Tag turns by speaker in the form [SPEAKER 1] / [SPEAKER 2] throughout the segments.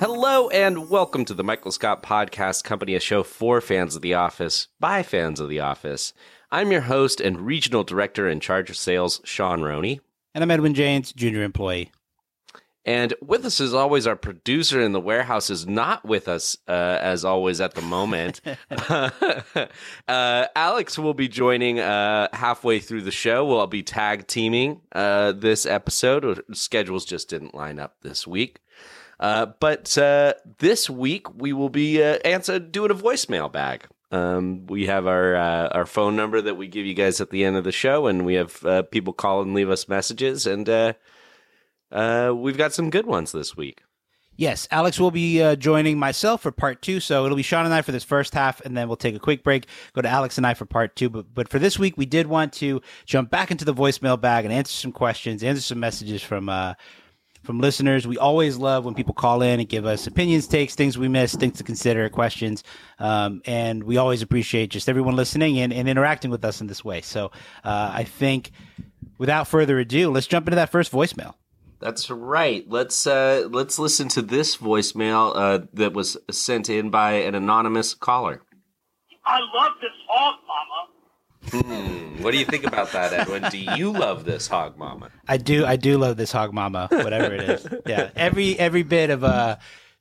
[SPEAKER 1] Hello and welcome to the Michael Scott Podcast Company, a show for fans of The Office by fans of The Office. I'm your host and regional director in charge of sales, Sean Roney.
[SPEAKER 2] And I'm Edwin James, junior employee.
[SPEAKER 1] And with us, as always, our producer in the warehouse is not with us, uh, as always, at the moment. uh, Alex will be joining uh, halfway through the show. We'll be tag teaming uh, this episode. Schedules just didn't line up this week. Uh, but uh, this week we will be uh, answer doing a voicemail bag. Um, we have our uh, our phone number that we give you guys at the end of the show, and we have uh, people call and leave us messages, and uh, uh, we've got some good ones this week.
[SPEAKER 2] Yes, Alex will be uh, joining myself for part two. So it'll be Sean and I for this first half, and then we'll take a quick break, go to Alex and I for part two. But, but for this week, we did want to jump back into the voicemail bag and answer some questions, answer some messages from uh, from listeners. We always love when people call in and give us opinions, takes, things we missed, things to consider, questions. Um, and we always appreciate just everyone listening and, and interacting with us in this way. So uh, I think without further ado, let's jump into that first voicemail.
[SPEAKER 1] That's right. Let's uh, let's listen to this voicemail uh, that was sent in by an anonymous caller.
[SPEAKER 3] I love this hog, Mama.
[SPEAKER 1] Hmm, what do you think about that, Edwin? Do you love this hog mama?
[SPEAKER 2] I do. I do love this hog mama, whatever it is. Yeah, every every bit of uh,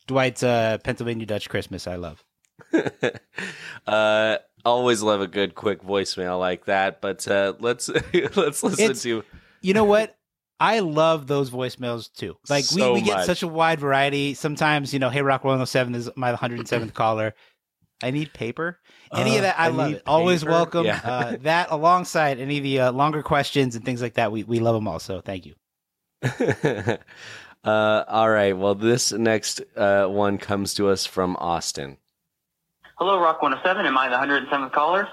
[SPEAKER 2] Dwight's uh, Pennsylvania Dutch Christmas, I love.
[SPEAKER 1] uh, always love a good quick voicemail like that. But uh, let's let's listen
[SPEAKER 2] It's-
[SPEAKER 1] to.
[SPEAKER 2] You know what? I love those voicemails too. Like
[SPEAKER 1] So
[SPEAKER 2] we, we get
[SPEAKER 1] much.
[SPEAKER 2] such a wide variety. Sometimes, you know, hey Rock 107 is my 107th caller. I need paper. Any
[SPEAKER 1] Uh,
[SPEAKER 2] of that, I,
[SPEAKER 1] I
[SPEAKER 2] love
[SPEAKER 1] need
[SPEAKER 2] it. Always
[SPEAKER 1] paper.
[SPEAKER 2] welcome.
[SPEAKER 1] Yeah.
[SPEAKER 2] Uh, that alongside any of the uh, longer questions and things like that, we, we love them all. So thank you.
[SPEAKER 1] uh, all right. Well, this next uh, one comes to us from Austin.
[SPEAKER 3] Hello, Rock 107. Am I the 107th caller?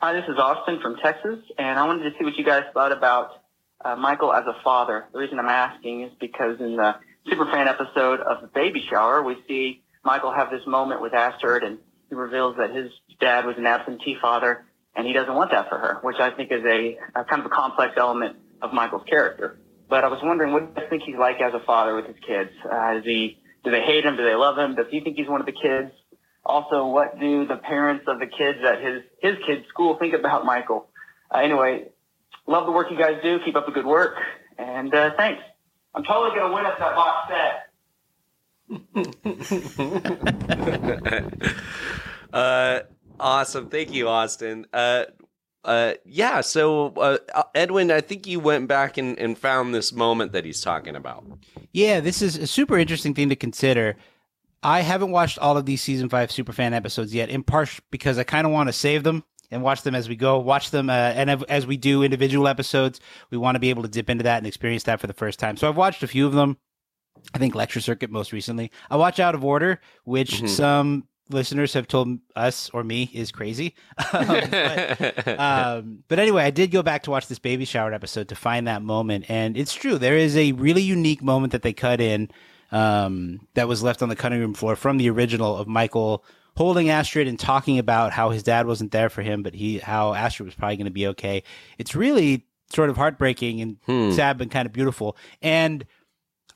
[SPEAKER 3] Hi, this is Austin from Texas, and I wanted to see what you guys thought about uh, Michael as a father. The reason I'm asking is because in the Superfan episode of The Baby Shower, we see Michael have this moment with Astrid, and he reveals that his dad was an absentee father, and he doesn't want that for her, which I think is a, a kind of a complex element of Michael's character. But I was wondering, what do you think he's like as a father with his kids? Uh, is he, do they hate him? Do they love him? Does he think he's one of the kids? Also, what do the parents of the kids at his his kids' school think about Michael? Uh, anyway, love the work you guys do. Keep up the good work, and uh, thanks. I'm totally gonna win us that box set.
[SPEAKER 1] uh, awesome. Thank you, Austin. Uh, uh, yeah. So, uh, Edwin, I think you went back and, and found this moment that he's talking about.
[SPEAKER 2] Yeah, this is a super interesting thing to consider. I haven't watched all of these season five Superfan episodes yet, in part because I kind of want to save them and watch them as we go. Watch them, uh, and as we do individual episodes, we want to be able to dip into that and experience that for the first time. So I've watched a few of them. I think Lecture Circuit most recently. I watch Out of Order, which
[SPEAKER 1] Mhm.
[SPEAKER 2] some listeners have told us or me is crazy. Um, but, um, but anyway, I did go back to watch this baby shower episode to find that moment, and it's true. There is a really unique moment that they cut in um, that was left on the cutting room floor from the original of Michael holding Astrid and talking about how his dad wasn't there for him, but he how Astrid was probably going to be okay. It's really sort of heartbreaking and
[SPEAKER 1] Hmm.
[SPEAKER 2] sad, but kind of beautiful. And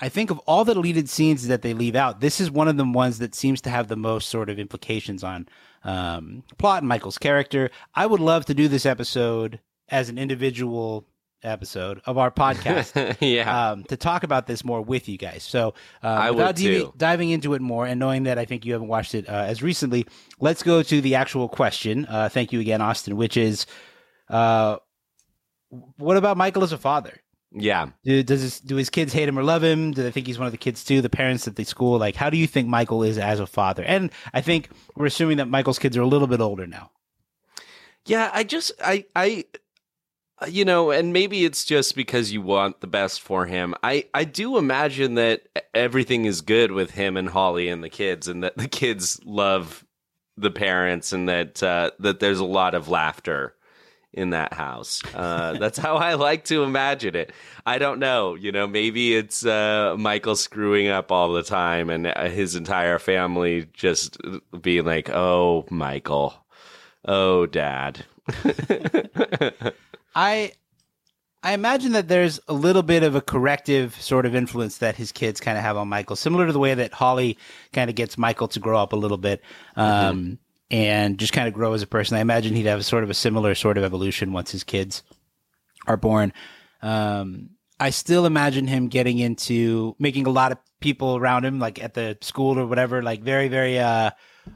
[SPEAKER 2] I think of all the deleted scenes that they leave out, this is one of the ones that seems to have the most sort of implications on um, plot and Michael's character. I would love to do this episode as an individual episode of our podcast
[SPEAKER 1] yeah.
[SPEAKER 2] um, to talk about this more with you guys. So, um,
[SPEAKER 1] I would
[SPEAKER 2] without divi-
[SPEAKER 1] too.
[SPEAKER 2] diving into it more and knowing that I think you haven't watched it uh, as recently, let's go to the actual question. Uh, thank you again, Austin, which is uh, what about Michael as a father?
[SPEAKER 1] Yeah.
[SPEAKER 2] Do, does his, do his kids hate him or love him? Do they think he's one of the kids too? The parents at the school, like, how do you think Michael is as a father? And I think we're assuming that Michael's kids are a little bit older now.
[SPEAKER 1] Yeah, I just I I you know, and maybe it's just because you want the best for him. I I do imagine that everything is good with him and Holly and the kids and that the kids love the parents and that uh that there's a lot of laughter in that house. Uh that's how I like to imagine it. I don't know, you know, maybe it's uh Michael screwing up all the time and uh, his entire family just being like, "Oh, Michael. Oh, dad."
[SPEAKER 2] I I imagine that there's a little bit of a corrective sort of influence that his kids kind of have on Michael, similar to the way that Holly kind of gets Michael to grow up a little bit um, and just kind of grow as a person. I imagine he'd have sort of a similar sort of evolution once his kids are born. Um, I still imagine him getting into making a lot of people around him, like at the school or whatever, like very, very uh,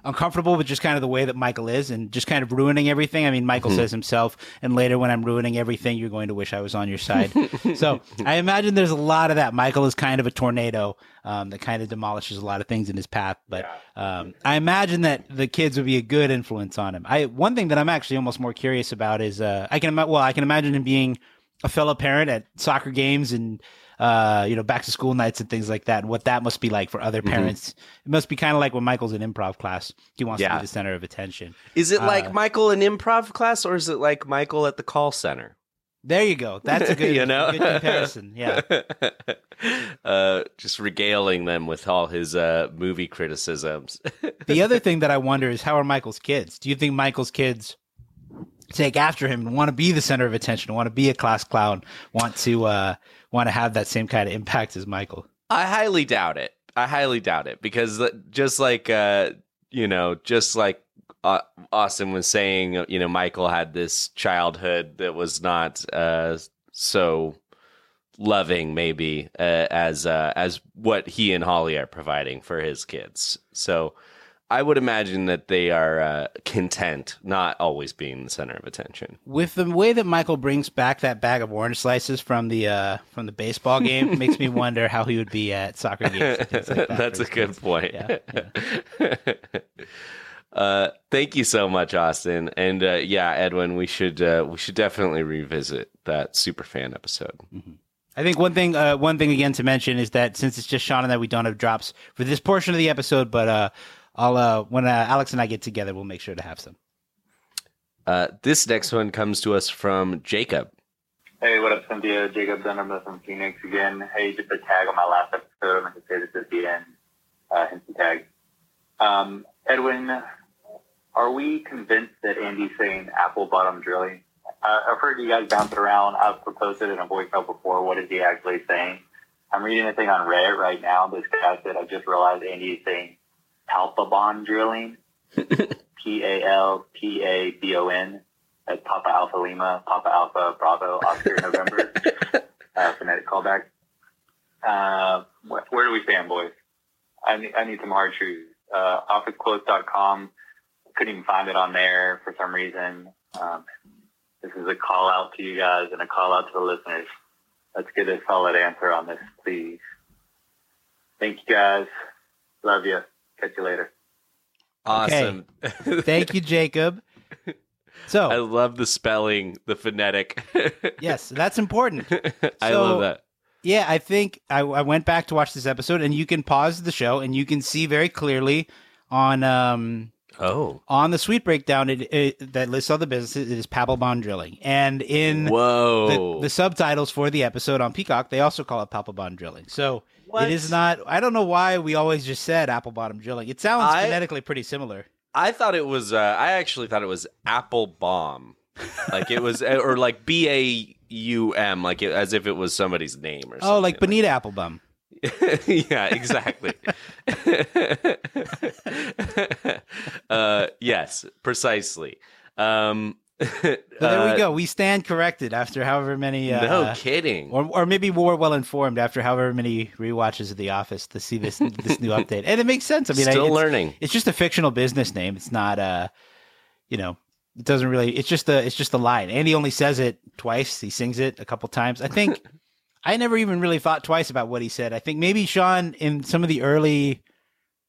[SPEAKER 2] uncomfortable with just kind of the way that Michael is and just kind of ruining everything. I mean, Michael says himself, and later when I'm ruining everything, you're going to wish I was on your side. so I imagine there's a lot of that. Michael is kind of a tornado um, that kind of demolishes a lot of things in his path. But um, I imagine that the kids would be a good influence on him. I one thing that I'm actually almost more curious about is uh, I can well I can imagine him being a fellow parent at soccer games and uh, you know back to school nights and things like that. And what that must be like for other parents. It must be kind of like when Michael's in improv class. He wants to be the center of attention.
[SPEAKER 1] Is it
[SPEAKER 2] Uh,
[SPEAKER 1] like Michael in improv class, or is it like Michael at the call center?
[SPEAKER 2] There you go. That's a good,
[SPEAKER 1] you know,
[SPEAKER 2] good comparison. Yeah.
[SPEAKER 1] uh, just regaling them with all his uh, movie criticisms.
[SPEAKER 2] The other thing that I wonder is how are Michael's kids? Do you think Michael's kids take after him and want to be the center of attention, want to be a class clown, want to uh, want to have that same kind of impact as Michael?
[SPEAKER 1] I highly doubt it. I highly doubt it because just like uh, you know, just like uh, Austin was saying, you know, Michael had this childhood that was not uh, so loving, maybe uh, as uh, as what he and Holly are providing for his kids. So. I would imagine that they are uh, content not always being the center of attention.
[SPEAKER 2] With the way that Michael brings back that bag of orange slices from the uh, from the baseball game, makes me wonder how he would be at soccer games. like that
[SPEAKER 1] That's a good
[SPEAKER 2] kids.
[SPEAKER 1] point.
[SPEAKER 2] Yeah,
[SPEAKER 1] uh, thank you so much, Austin. And uh, yeah, Edwin, we should uh, we should definitely revisit that super fan episode.
[SPEAKER 2] I think one thing, uh, one thing again to mention is that since it's just Sean and that we don't have drops for this portion of the episode. But uh, I'll uh, when uh, Alex and I get together, we'll make sure to have some.
[SPEAKER 1] Uh, this next one comes to us from Jacob.
[SPEAKER 4] Hey, what up, Cynthia? Jacob Dunham from Phoenix again. Hey, just a tag on my last episode. I'm going to say this at the end. Uh, hence the tag. Um, Edwin, are we convinced that Andy's saying apple bottom drilling? Uh, I've heard you guys bounce it around. I've proposed it in a voicemail before. What is he actually saying? I'm reading a thing on Reddit right now. This guy said, I just realized Andy is saying palpabon drilling. P A L P A B O N. That's Papa Alpha Lima, Papa Alpha Bravo, Oscar November. uh, phonetic callback. Uh, where, where do we stand, boys? I need, I need some hard truths. Uh, officequotes.com. Couldn't even find it on there for some reason. Um, this is a call out to you guys and a call out to the listeners. Let's get a solid answer on this, please. Thank you guys. Love you. Catch you later.
[SPEAKER 1] Awesome.
[SPEAKER 2] Thank you, Jacob. So
[SPEAKER 1] I love the spelling, the phonetic.
[SPEAKER 2] yes, that's important.
[SPEAKER 1] I love that.
[SPEAKER 2] Yeah, I think I, I went back to watch this episode, and you can pause the show, and you can see very clearly on um
[SPEAKER 1] Oh.
[SPEAKER 2] on the sweet breakdown it, it, that lists all the businesses. It is Papelbon Drilling, and in
[SPEAKER 1] Whoa.
[SPEAKER 2] the, the subtitles for the episode on Peacock, they also call it Papelbon Drilling. So
[SPEAKER 1] What?
[SPEAKER 2] it is not. I don't know why we always just said apple bottom drilling. It sounds
[SPEAKER 1] I-
[SPEAKER 2] phonetically pretty similar.
[SPEAKER 1] I thought it was. Uh, I actually thought it was apple bomb, like it was, or like B A U M, like it, as if it was somebody's name or something.
[SPEAKER 2] Oh, like Bonita Applebum.
[SPEAKER 1] yeah, exactly. uh, yes, precisely. Um,
[SPEAKER 2] there we go. We stand corrected after however many. Uh,
[SPEAKER 1] no kidding.
[SPEAKER 2] Or, or maybe more well informed after however many rewatches of The Office to see this this new update, and it makes sense. I mean,
[SPEAKER 1] Still
[SPEAKER 2] I, it's,
[SPEAKER 1] learning.
[SPEAKER 2] It's just a fictional business name. It's not, uh, you know, it doesn't really. It's just a it's just a line. Andy only says it twice. He sings it a couple times. I think I never even really thought twice about what he said. I think maybe Sean in some of the early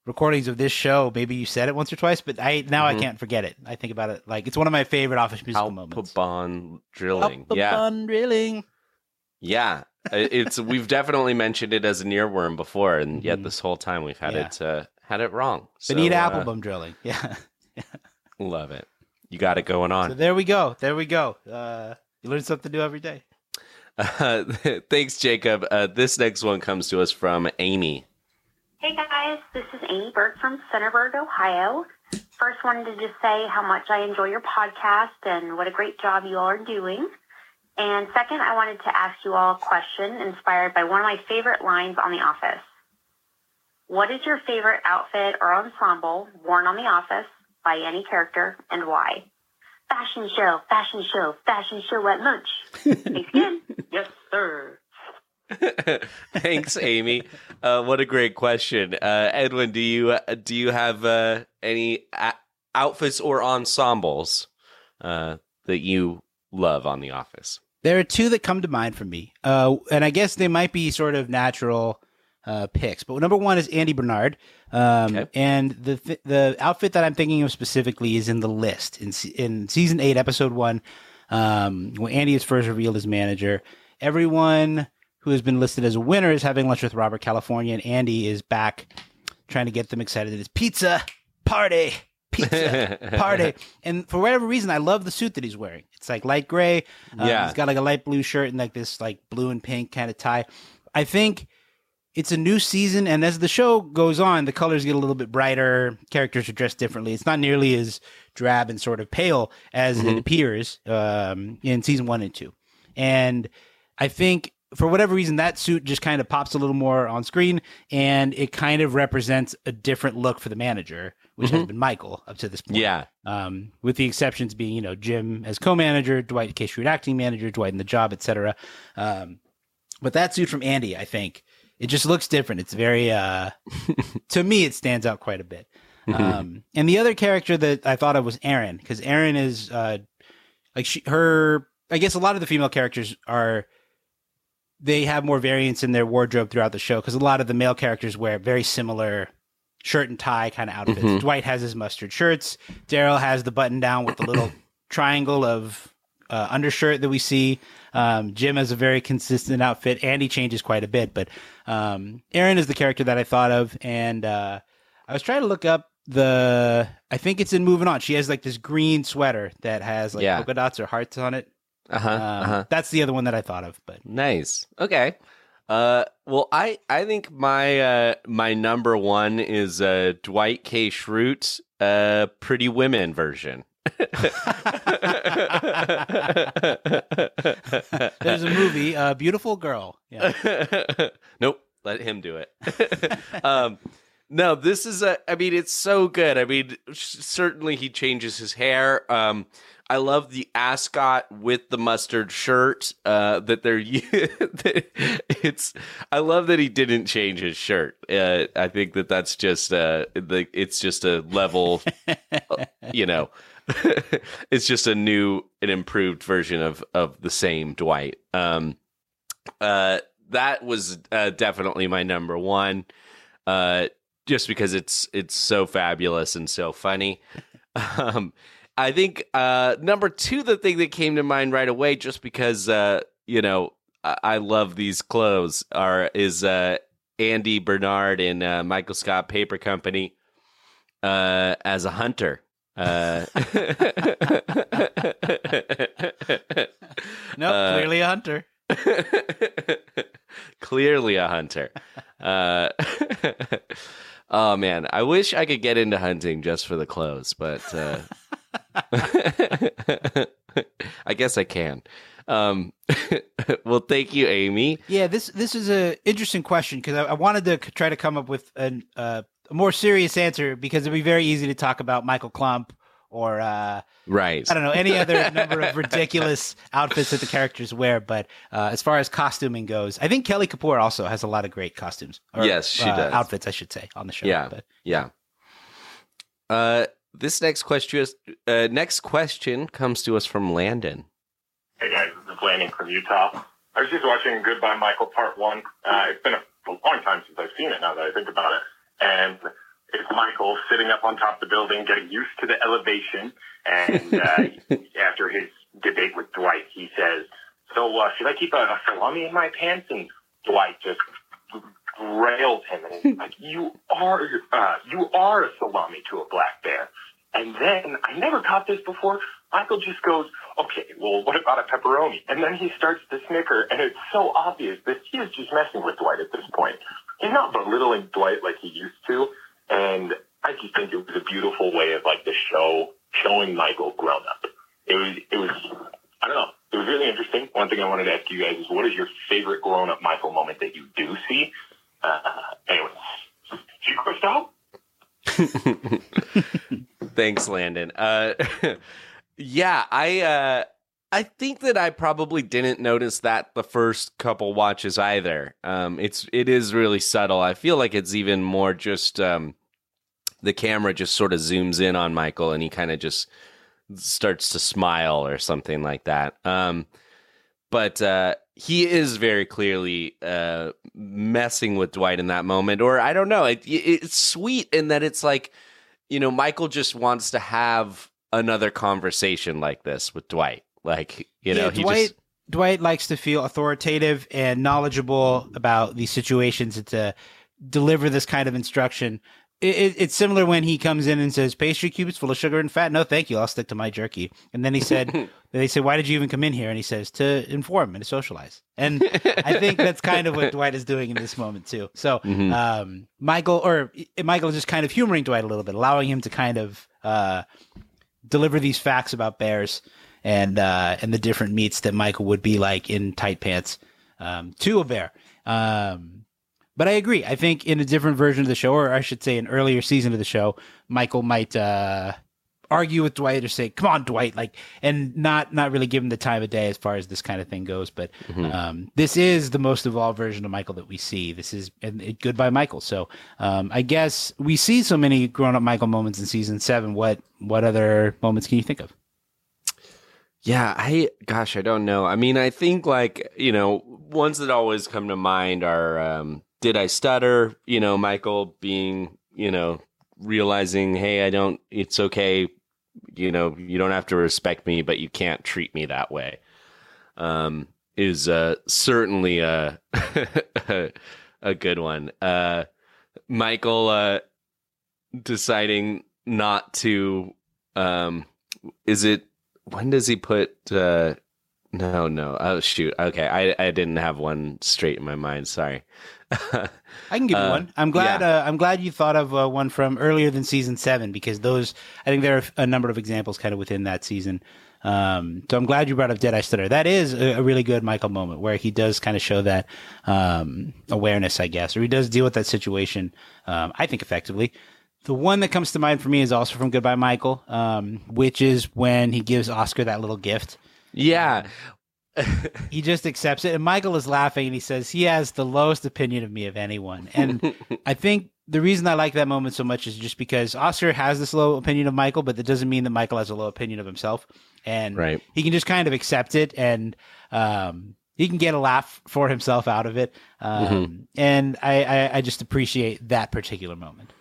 [SPEAKER 2] recordings of this show, maybe you said it once or twice, but I now I can't forget it. I think about it like it's one of my favorite Office musical moments.
[SPEAKER 1] Alphabon drilling. Yeah.
[SPEAKER 2] drilling.
[SPEAKER 1] Yeah. It's we've definitely mentioned it as an earworm before, and yet
[SPEAKER 2] Mhm.
[SPEAKER 1] this whole time we've had
[SPEAKER 2] Yeah.
[SPEAKER 1] it uh, had it wrong. So,
[SPEAKER 2] Bonita
[SPEAKER 1] uh,
[SPEAKER 2] Applebum drilling. Yeah.
[SPEAKER 1] love it. You got it going
[SPEAKER 2] So
[SPEAKER 1] on.
[SPEAKER 2] there we go. There we go. Uh, you learn something new every day.
[SPEAKER 1] Thanks, Jacob. Uh, this next one comes to us from Amy.
[SPEAKER 5] Hey guys, this is Amy Burke from Centerburg, Ohio. First, wanted to just say how much I enjoy your podcast and what a great job you all are doing. And second, I wanted to ask you all a question inspired by one of my favorite lines on The Office. What is your favorite outfit or ensemble worn on The Office by any character and why? Fashion show, fashion show, fashion show at lunch. Thanks again.
[SPEAKER 3] Yes, sir.
[SPEAKER 1] Thanks, Amy. Uh, what a great question, uh, Edwin. Do you uh, do you have uh, any a- outfits or ensembles uh, that you love on The Office?
[SPEAKER 2] There are two that come to mind for me, uh, and I guess they might be sort of natural uh, picks. But number one is Andy Bernard, um,
[SPEAKER 1] Okay.
[SPEAKER 2] and the th- the outfit that I'm thinking of specifically is in the list in se- in season eight, episode one, um, when Andy is first revealed as manager. Everyone who has been listed as a winner is having lunch with Robert California, and Andy is back trying to get them excited. It's pizza party. Pizza party, and for whatever reason, I love the suit that he's wearing. It's like light gray. Um,
[SPEAKER 1] Yeah.
[SPEAKER 2] he's got like a light blue shirt and like this like blue and pink kind of tie. I think it's a new season, and as the show goes on, the colors get a little bit brighter. Characters are dressed differently. It's not nearly as drab and sort of pale as it appears um, in season one and two. And I think for whatever reason, that suit just kind of pops a little more on screen, and it kind of represents a different look for the manager, which has been Michael up to this point
[SPEAKER 1] yeah,
[SPEAKER 2] um, with the exceptions being, you know, Jim as co-manager, Dwight K. Schrute acting manager, Dwight in the job, etc. Um, but that suit from Andy, I think, it just looks different. It's very, uh, to me, it stands out quite a bit. Um, and the other character that I thought of was Erin, because Erin is uh, like she, her. I guess a lot of the female characters are they have more variance in their wardrobe throughout the show because a lot of the male characters wear very similar shirt and tie kind of outfits.
[SPEAKER 1] Mhm.
[SPEAKER 2] Dwight has his mustard shirts. Daryl has the button down with the little triangle of uh, undershirt that we see. Um, Jim has a very consistent outfit. Andy changes quite a bit, but um, Erin is the character that I thought of, and uh, I was trying to look up the. I think it's in Moving On. She has like this green sweater that has like
[SPEAKER 1] Yeah.
[SPEAKER 2] polka dots or hearts on it.
[SPEAKER 1] uh huh,
[SPEAKER 2] Um,
[SPEAKER 1] uh huh.
[SPEAKER 2] That's the other one that I thought of, but
[SPEAKER 1] Nice. Okay. Uh, well, I I think my uh my number one is uh Dwight K. Schrute, uh, Pretty Women version.
[SPEAKER 2] there's a movie, uh, Beautiful Girl. Yeah.
[SPEAKER 1] nope, let him do it. um, no, this is a. I mean, it's so good. I mean, certainly he changes his hair. Um, I love the ascot with the mustard shirt. Uh, that they're. it's. I love that he didn't change his shirt. Uh, I think that that's just. Uh, the. It's just a level. you know. it's just a new, an improved version of of the same Dwight. Um, uh, that was uh, definitely my number one, uh, just because it's it's so fabulous and so funny. Um, I think uh, number two, the thing that came to mind right away, just because uh, you know I, I love these clothes, are is uh, Andy Bernard in uh, Michael Scott Paper Company uh, as a hunter. Uh,
[SPEAKER 2] No,
[SPEAKER 1] Uh,
[SPEAKER 2] clearly a hunter.
[SPEAKER 1] Clearly a hunter. Uh, oh man, I wish I could get into hunting just for the clothes, but uh, I guess I can. Um, well, thank you, Amy.
[SPEAKER 2] Yeah, this this is a interesting question because I, I wanted to try to come up with an, uh, a more serious answer because it'd be very easy to talk about Michael Klump or uh,
[SPEAKER 1] Right.
[SPEAKER 2] I don't know any other number of ridiculous outfits that the characters wear. But uh, as far as costuming goes, I think Kelly Kapoor also has a lot of great costumes. Or,
[SPEAKER 1] Yes, she
[SPEAKER 2] uh,
[SPEAKER 1] does.
[SPEAKER 2] Outfits, I should say, on the show.
[SPEAKER 1] Yeah.
[SPEAKER 2] But
[SPEAKER 1] Yeah. Uh, this next question, uh, next question comes to us from Landon.
[SPEAKER 6] Hey guys, this is Landon from Utah. I was just watching Goodbye Michael Part 1. Uh, it's been a, a long time since I've seen it now that I think about it. And it's Michael sitting up on top of the building, getting used to the elevation. And uh, after his debate with Dwight, he says, so uh, should I keep a, a salami in my pants? And Dwight just rails him and he's like, you are, uh, you are a salami to a black bear. And then, I never caught this before, Michael just goes, okay, well, what about a pepperoni? And then he starts to snicker, and it's so obvious that he is just messing with Dwight at this point. He's not belittling Dwight like he used to, and I just think it was a beautiful way of, like, the show showing Michael grown up. It was, it was, I don't know, it was really interesting. One thing I wanted to ask you guys is, what is your favorite grown up Michael moment that you do see? Uh, anyways, you, Christoph?
[SPEAKER 1] Thanks, Landon. Uh, yeah, I uh, I think that I probably didn't notice that the first couple watches either. Um, it's it is really subtle. I feel like it's even more just um, the camera just sort of zooms in on Michael and he kind of just starts to smile or something like that. Um, but uh, he is very clearly uh, messing with Dwight in that moment, or I don't know. It, it's sweet in that it's like you know, Michael just wants to have another conversation like this with Dwight. Like, you know,
[SPEAKER 2] yeah,
[SPEAKER 1] he
[SPEAKER 2] Dwight
[SPEAKER 1] just
[SPEAKER 2] Dwight likes to feel authoritative and knowledgeable about these situations and to deliver this kind of instruction. It, it, it's similar when he comes in and says, "Pastry cubes full of sugar and fat." No, thank you. I'll stick to my jerky. And then he said, "They said, why did you even come in here?" And he says, "To inform and to socialize." And I think that's kind of what Dwight is doing in this moment too. So,
[SPEAKER 1] Mhm.
[SPEAKER 2] um, Michael or uh, Michael is just kind of humoring Dwight a little bit, allowing him to kind of uh, deliver these facts about bears and uh, and the different meats that Michael would be like in tight pants um, to a bear. Um, but I agree. I think in a different version of the show, or I should say, an earlier season of the show, Michael might uh, argue with Dwight or say, "Come on, Dwight," like, and not not really give him the time of day as far as this kind of thing goes. But um, this is the most evolved version of Michael that we see. This is and it, goodbye, Michael. So um, I guess we see so many grown up Michael moments in season seven. What what other moments can you think of?
[SPEAKER 1] Yeah, I gosh, I don't know. I mean, I think like, you know, ones that always come to mind are um did I stutter, you know, Michael being, you know, realizing, "Hey, I don't it's okay, you know, you don't have to respect me, but you can't treat me that way." Um is uh certainly a a good one. Uh Michael uh deciding not to um is it when does he put uh no no oh shoot okay i i didn't have one straight in my mind sorry
[SPEAKER 2] I can give you
[SPEAKER 1] Uh,
[SPEAKER 2] one. I'm glad.
[SPEAKER 1] yeah.
[SPEAKER 2] Uh, I'm glad you thought of uh, one from earlier than season seven because those. I think there are a number of examples kind of within that season. Um, so I'm glad you brought up Did I Stutter. That is a, a really good Michael moment where he does kind of show that um, awareness, I guess, or he does deal with that situation. Um, I think effectively. The one that comes to mind for me is also from Goodbye Michael, um, which is when he gives Oscar that little gift.
[SPEAKER 1] Yeah.
[SPEAKER 2] He just accepts it and michael is laughing and he says he has the lowest opinion of me of anyone. And i think the reason i like that moment so much is just because oscar has this low opinion of michael but that doesn't mean that michael has a low opinion of himself. And
[SPEAKER 1] Right.
[SPEAKER 2] he can just kind of accept it and um, he can get a laugh for himself out of it. Um, and I, I, I just appreciate that particular moment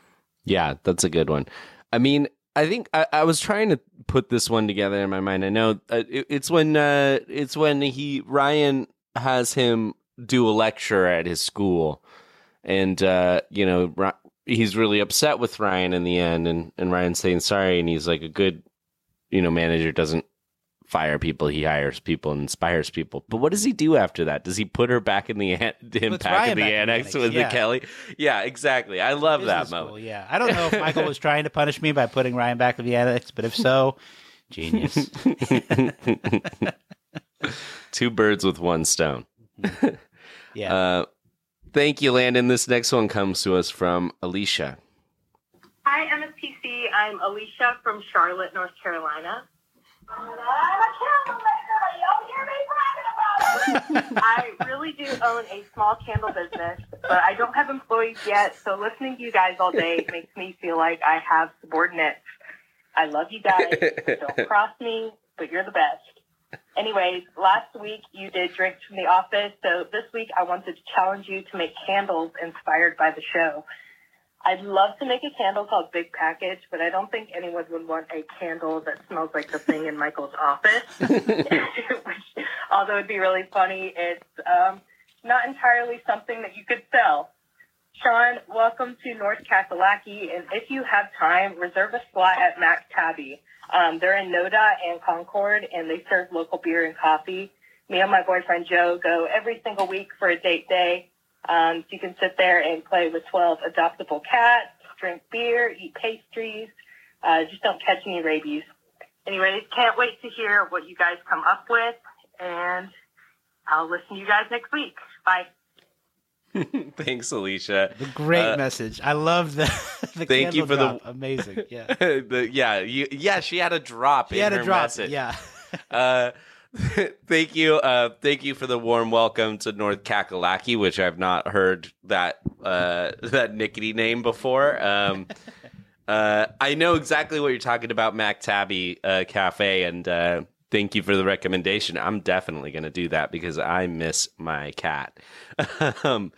[SPEAKER 1] Yeah, that's a good one. I mean, I think I, I was trying to put this one together in my mind. I know uh, it, it's when uh, it's when he Ryan has him do a lecture at his school, and uh, you know he's really upset with Ryan in the end, and and Ryan's saying sorry, and he's like a good, you know, manager doesn't fire people he hires people and inspires people but what does he do after that does he put her back in the an- him
[SPEAKER 2] Puts
[SPEAKER 1] back in the
[SPEAKER 2] back in the
[SPEAKER 1] annex
[SPEAKER 2] annex,
[SPEAKER 1] with
[SPEAKER 2] yeah.
[SPEAKER 1] the kelly yeah exactly i love that
[SPEAKER 2] Business
[SPEAKER 1] moment
[SPEAKER 2] school, yeah i don't know if michael was trying to punish me by putting ryan back in the annex but if so genius
[SPEAKER 1] Two birds with one stone.
[SPEAKER 2] yeah
[SPEAKER 1] Uh, thank you, Landon. This next one comes to us from Alicia.
[SPEAKER 5] Hi,
[SPEAKER 7] Hi, MSPC. I'm Alicia from Charlotte, North Carolina. I really do own a small candle business, but I don't have employees yet. So listening to you guys all day makes me feel like I have subordinates. I love you guys. don't cross me, but you're the best. Anyways, last week you did drinks from the office, so this week I wanted to challenge you to make candles inspired by the show. I'd love to make a candle called Big Package, but I don't think anyone would want a candle that smells like the thing in Michael's office. Which, although it'd be really funny, it's um, not entirely something that you could sell. Sean, welcome to North Kakalaki, and if you have time, reserve a slot at Mac Tabby. Um, they're in Noda and Concord, and they serve local beer and coffee. Me and my boyfriend Joe go every single week for a date day. Um, so you can sit there and play with 12 adoptable cats, drink beer, eat pastries. Uh, just don't catch any rabies. Anyways, can't wait to hear what you guys come up with, and I'll listen to you guys next week. Bye.
[SPEAKER 1] Thanks, Alicia.
[SPEAKER 2] The great
[SPEAKER 1] Uh,
[SPEAKER 2] message. I love the. the
[SPEAKER 1] Thank you
[SPEAKER 2] candle
[SPEAKER 1] for the-
[SPEAKER 2] amazing. Yeah,
[SPEAKER 1] the, yeah, you, yeah, she had a drop.
[SPEAKER 2] he
[SPEAKER 1] in
[SPEAKER 2] had
[SPEAKER 1] her
[SPEAKER 2] a drop.
[SPEAKER 1] message.
[SPEAKER 2] Yeah,
[SPEAKER 1] Uh, thank you, uh, thank you for the warm welcome to North Kakalaki, which I've not heard that uh, that Nickety name before. Um, uh, I know exactly what you're talking about, Mac Tabby uh, Cafe, and uh, thank you for the recommendation. I'm definitely going to do that because I miss my cat. um,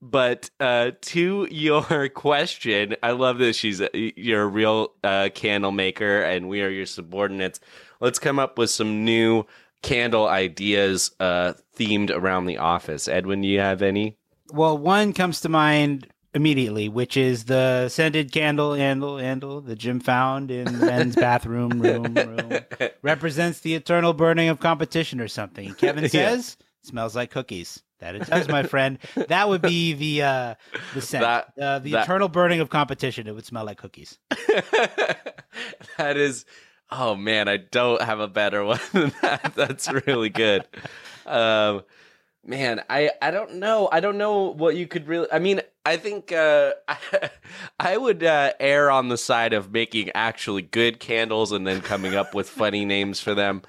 [SPEAKER 1] but uh, to your question, I love this. she's a, you're a real uh, candle maker, and we are your subordinates. Let's come up with some new candle ideas uh, themed around the office. Edwin, do you have any?
[SPEAKER 2] Well, one comes to mind immediately, which is the scented candle, handle, handle, the Jim found in men's bathroom room, room. Represents the eternal burning of competition or something. Kevin says, smells like cookies. That it does, my friend. That would be the uh, the scent.
[SPEAKER 1] That-
[SPEAKER 2] uh, the
[SPEAKER 1] that-
[SPEAKER 2] eternal burning of competition. It would smell like cookies.
[SPEAKER 1] that is, oh man, I don't have a better one than that. That's really good. Um, man, I I don't know. I don't know what you could really. I mean, I think uh, I, I would uh, err on the side of making actually good candles and then coming up with funny names for them.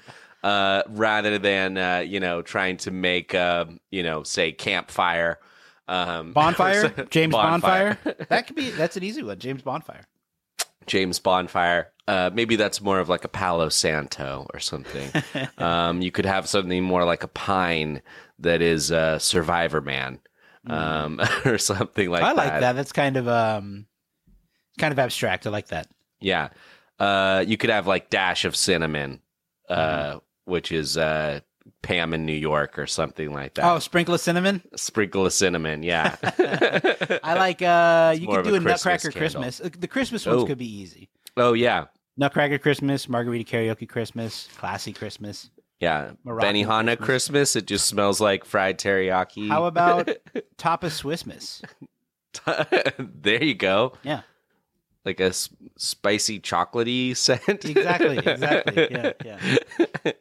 [SPEAKER 1] Uh, rather than uh, you know trying to make uh, you know say campfire um,
[SPEAKER 2] Bonfire, James
[SPEAKER 1] Bonfire.
[SPEAKER 2] Bonfire. That could be. That's an easy one. James Bonfire.
[SPEAKER 1] James Bonfire. Uh, maybe that's more of like a Palo Santo or something. um, you could have something more like a pine that is uh, Survivor Man um, or something like that.
[SPEAKER 2] I like that. That's kind of um, kind of abstract. I like that.
[SPEAKER 1] Yeah. Uh, you could have like Dash of Cinnamon, uh, which is uh, Pam in New York or something like that.
[SPEAKER 2] Oh, sprinkle of cinnamon.
[SPEAKER 1] Sprinkle of cinnamon, yeah.
[SPEAKER 2] I like. uh You could do
[SPEAKER 1] a
[SPEAKER 2] a,
[SPEAKER 1] Christmas
[SPEAKER 2] Nutcracker. Christmas. Uh, The Christmas ones
[SPEAKER 1] Oh.
[SPEAKER 2] could be easy.
[SPEAKER 1] oh yeah,
[SPEAKER 2] Nutcracker Christmas, Margarita Karaoke Christmas, Classy Christmas.
[SPEAKER 1] yeah.
[SPEAKER 2] Moroccan
[SPEAKER 1] Benihana
[SPEAKER 2] Christmas.
[SPEAKER 1] Christmas. It just smells like fried teriyaki.
[SPEAKER 2] How about Tapas Swissmas?
[SPEAKER 1] there you go.
[SPEAKER 2] Yeah,
[SPEAKER 1] like a s- spicy chocolatey scent.
[SPEAKER 2] exactly, exactly. Yeah, yeah.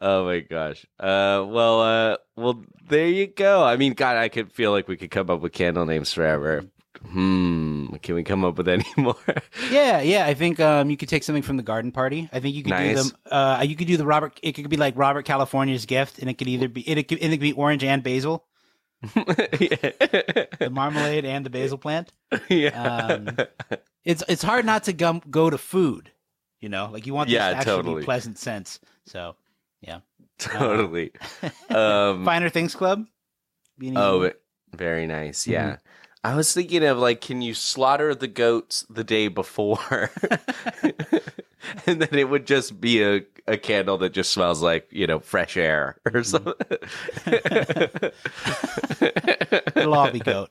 [SPEAKER 1] oh my gosh. Uh, well, uh, well, there you go. I mean, God, I could feel like we could come up with candle names forever. Hmm. Can we come up with any more?
[SPEAKER 2] Yeah, yeah. I think um, you could take something from the garden party. I think you could do
[SPEAKER 1] Nice.
[SPEAKER 2] them. Uh, you could do the Robert. It could be like Robert California's gift, and it could either be it could, it could be orange and basil, the marmalade and the basil plant.
[SPEAKER 1] yeah.
[SPEAKER 2] Um, it's it's hard not to gum, go to food. You know, like you want this
[SPEAKER 1] Yeah,
[SPEAKER 2] to actually
[SPEAKER 1] totally.
[SPEAKER 2] pleasant sense. So, yeah.
[SPEAKER 1] totally. Um,
[SPEAKER 2] Finer Things Club. Be an easy
[SPEAKER 1] Oh, very nice.
[SPEAKER 2] Mm-hmm.
[SPEAKER 1] I was thinking of like, can you slaughter the goats the day before? and then it would just be a, a candle that just smells like, you know, fresh air or
[SPEAKER 2] Mm-hmm.
[SPEAKER 1] something.
[SPEAKER 2] it'll all be goat.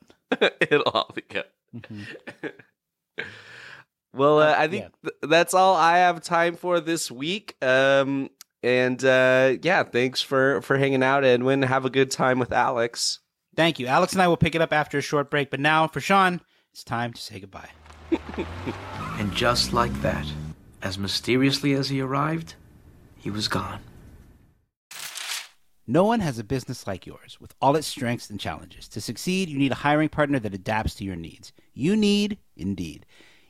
[SPEAKER 1] It'll all be good. well, uh, I think
[SPEAKER 2] yeah.
[SPEAKER 1] th- that's all I have time for this week. Um, and uh, yeah, thanks for for hanging out, Edwin. Have a good time with Alex.
[SPEAKER 2] Thank you. Alex and I will pick it up after a short break. But now, for Sean, it's time to say goodbye.
[SPEAKER 8] And just like that, as mysteriously as he arrived, he was gone.
[SPEAKER 2] No one has a business like yours with all its strengths and challenges. To succeed, you need a hiring partner that adapts to your needs. You need Indeed.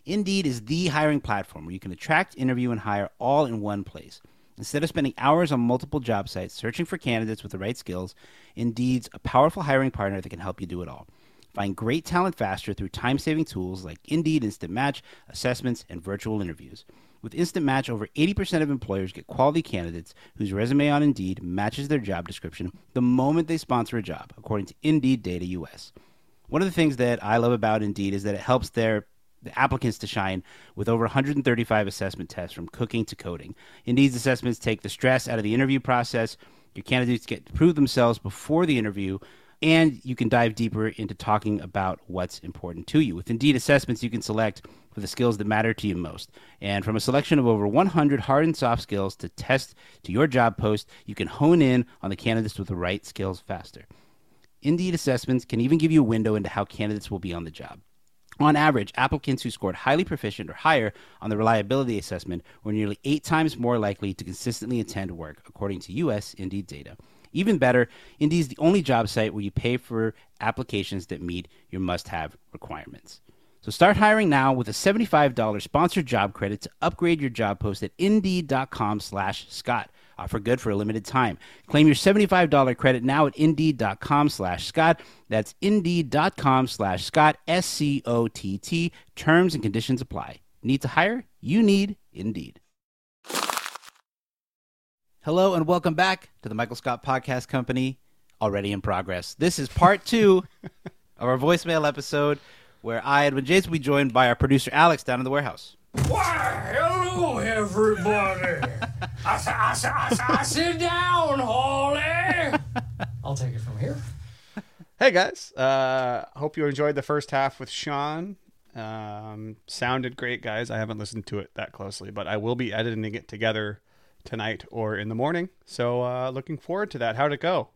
[SPEAKER 2] Indeed is the hiring platform where you can attract, interview, and hire all in one place. Instead of spending hours on multiple job sites searching for candidates with the right skills, Indeed's a powerful hiring partner that can help you do it all. Find great talent faster through time saving tools like Indeed Instant Match, assessments, and virtual interviews. With Instant Match, over 80% of employers get quality candidates whose resume on Indeed matches their job description the moment they sponsor a job, according to Indeed Data US. One of the things that I love about Indeed is that it helps their the applicants to shine with over 135 assessment tests from cooking to coding. Indeed's assessments take the stress out of the interview process. Your candidates get to prove themselves before the interview, and you can dive deeper into talking about what's important to you. With Indeed assessments, you can select for the skills that matter to you most. And from a selection of over 100 hard and soft skills to test to your job post, you can hone in on the candidates with the right skills faster. Indeed assessments can even give you a window into how candidates will be on the job. On average, applicants who scored highly proficient or higher on the reliability assessment were nearly eight times more likely to consistently attend work, according to U.S. Indeed data. Even better, Indeed is the only job site where you pay for applications that meet your must have requirements. So start hiring now with a $75 sponsored job credit to upgrade your job post at indeed.com slash Scott. Offer good for a limited time. Claim your $75 credit now at indeed.com slash Scott. That's indeed.com slash Scott, S C O T T. Terms and conditions apply. Need to hire? You need Indeed. Hello and welcome back to the Michael Scott Podcast Company, already in progress. This is part two of our voicemail episode where I, Edwin James, will be joined by our producer Alex down in the warehouse.
[SPEAKER 9] Why, hello, everybody. I, s- I, s- I, s- I sit down, Holly. I'll take it from here.
[SPEAKER 10] Hey guys, uh, hope you enjoyed the first half with Sean. Um, sounded great, guys. I haven't listened to it that closely, but I will be editing it together tonight or in the morning. So uh, looking forward to that. How'd it go?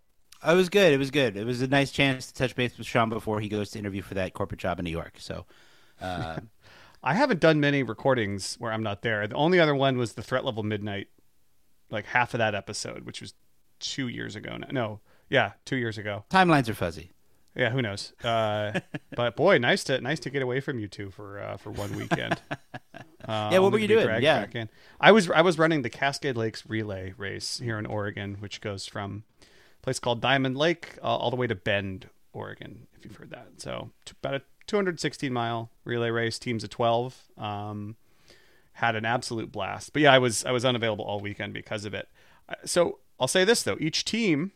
[SPEAKER 2] It was good. It was good. It was a nice chance to touch base with Sean before he goes to interview for that corporate job in New York. So, uh,
[SPEAKER 10] I haven't done many recordings where I'm not there. The only other one was the Threat Level Midnight, like half of that episode, which was two years ago. now. No, yeah, two years ago.
[SPEAKER 2] timelines are fuzzy.
[SPEAKER 10] Yeah, who knows? Uh, but boy, nice to nice to get away from you two for uh, for one weekend. Uh,
[SPEAKER 2] Yeah, what were you doing? Yeah.
[SPEAKER 10] I was I was running the Cascade Lakes Relay race here in Oregon, which goes from a place called Diamond Lake uh, all the way to Bend, Oregon. If you've heard that, so about a 216 mile relay race, teams of 12. Um, had an absolute blast. But yeah, I was I was unavailable all weekend because of it. Uh, So I'll say this though: each team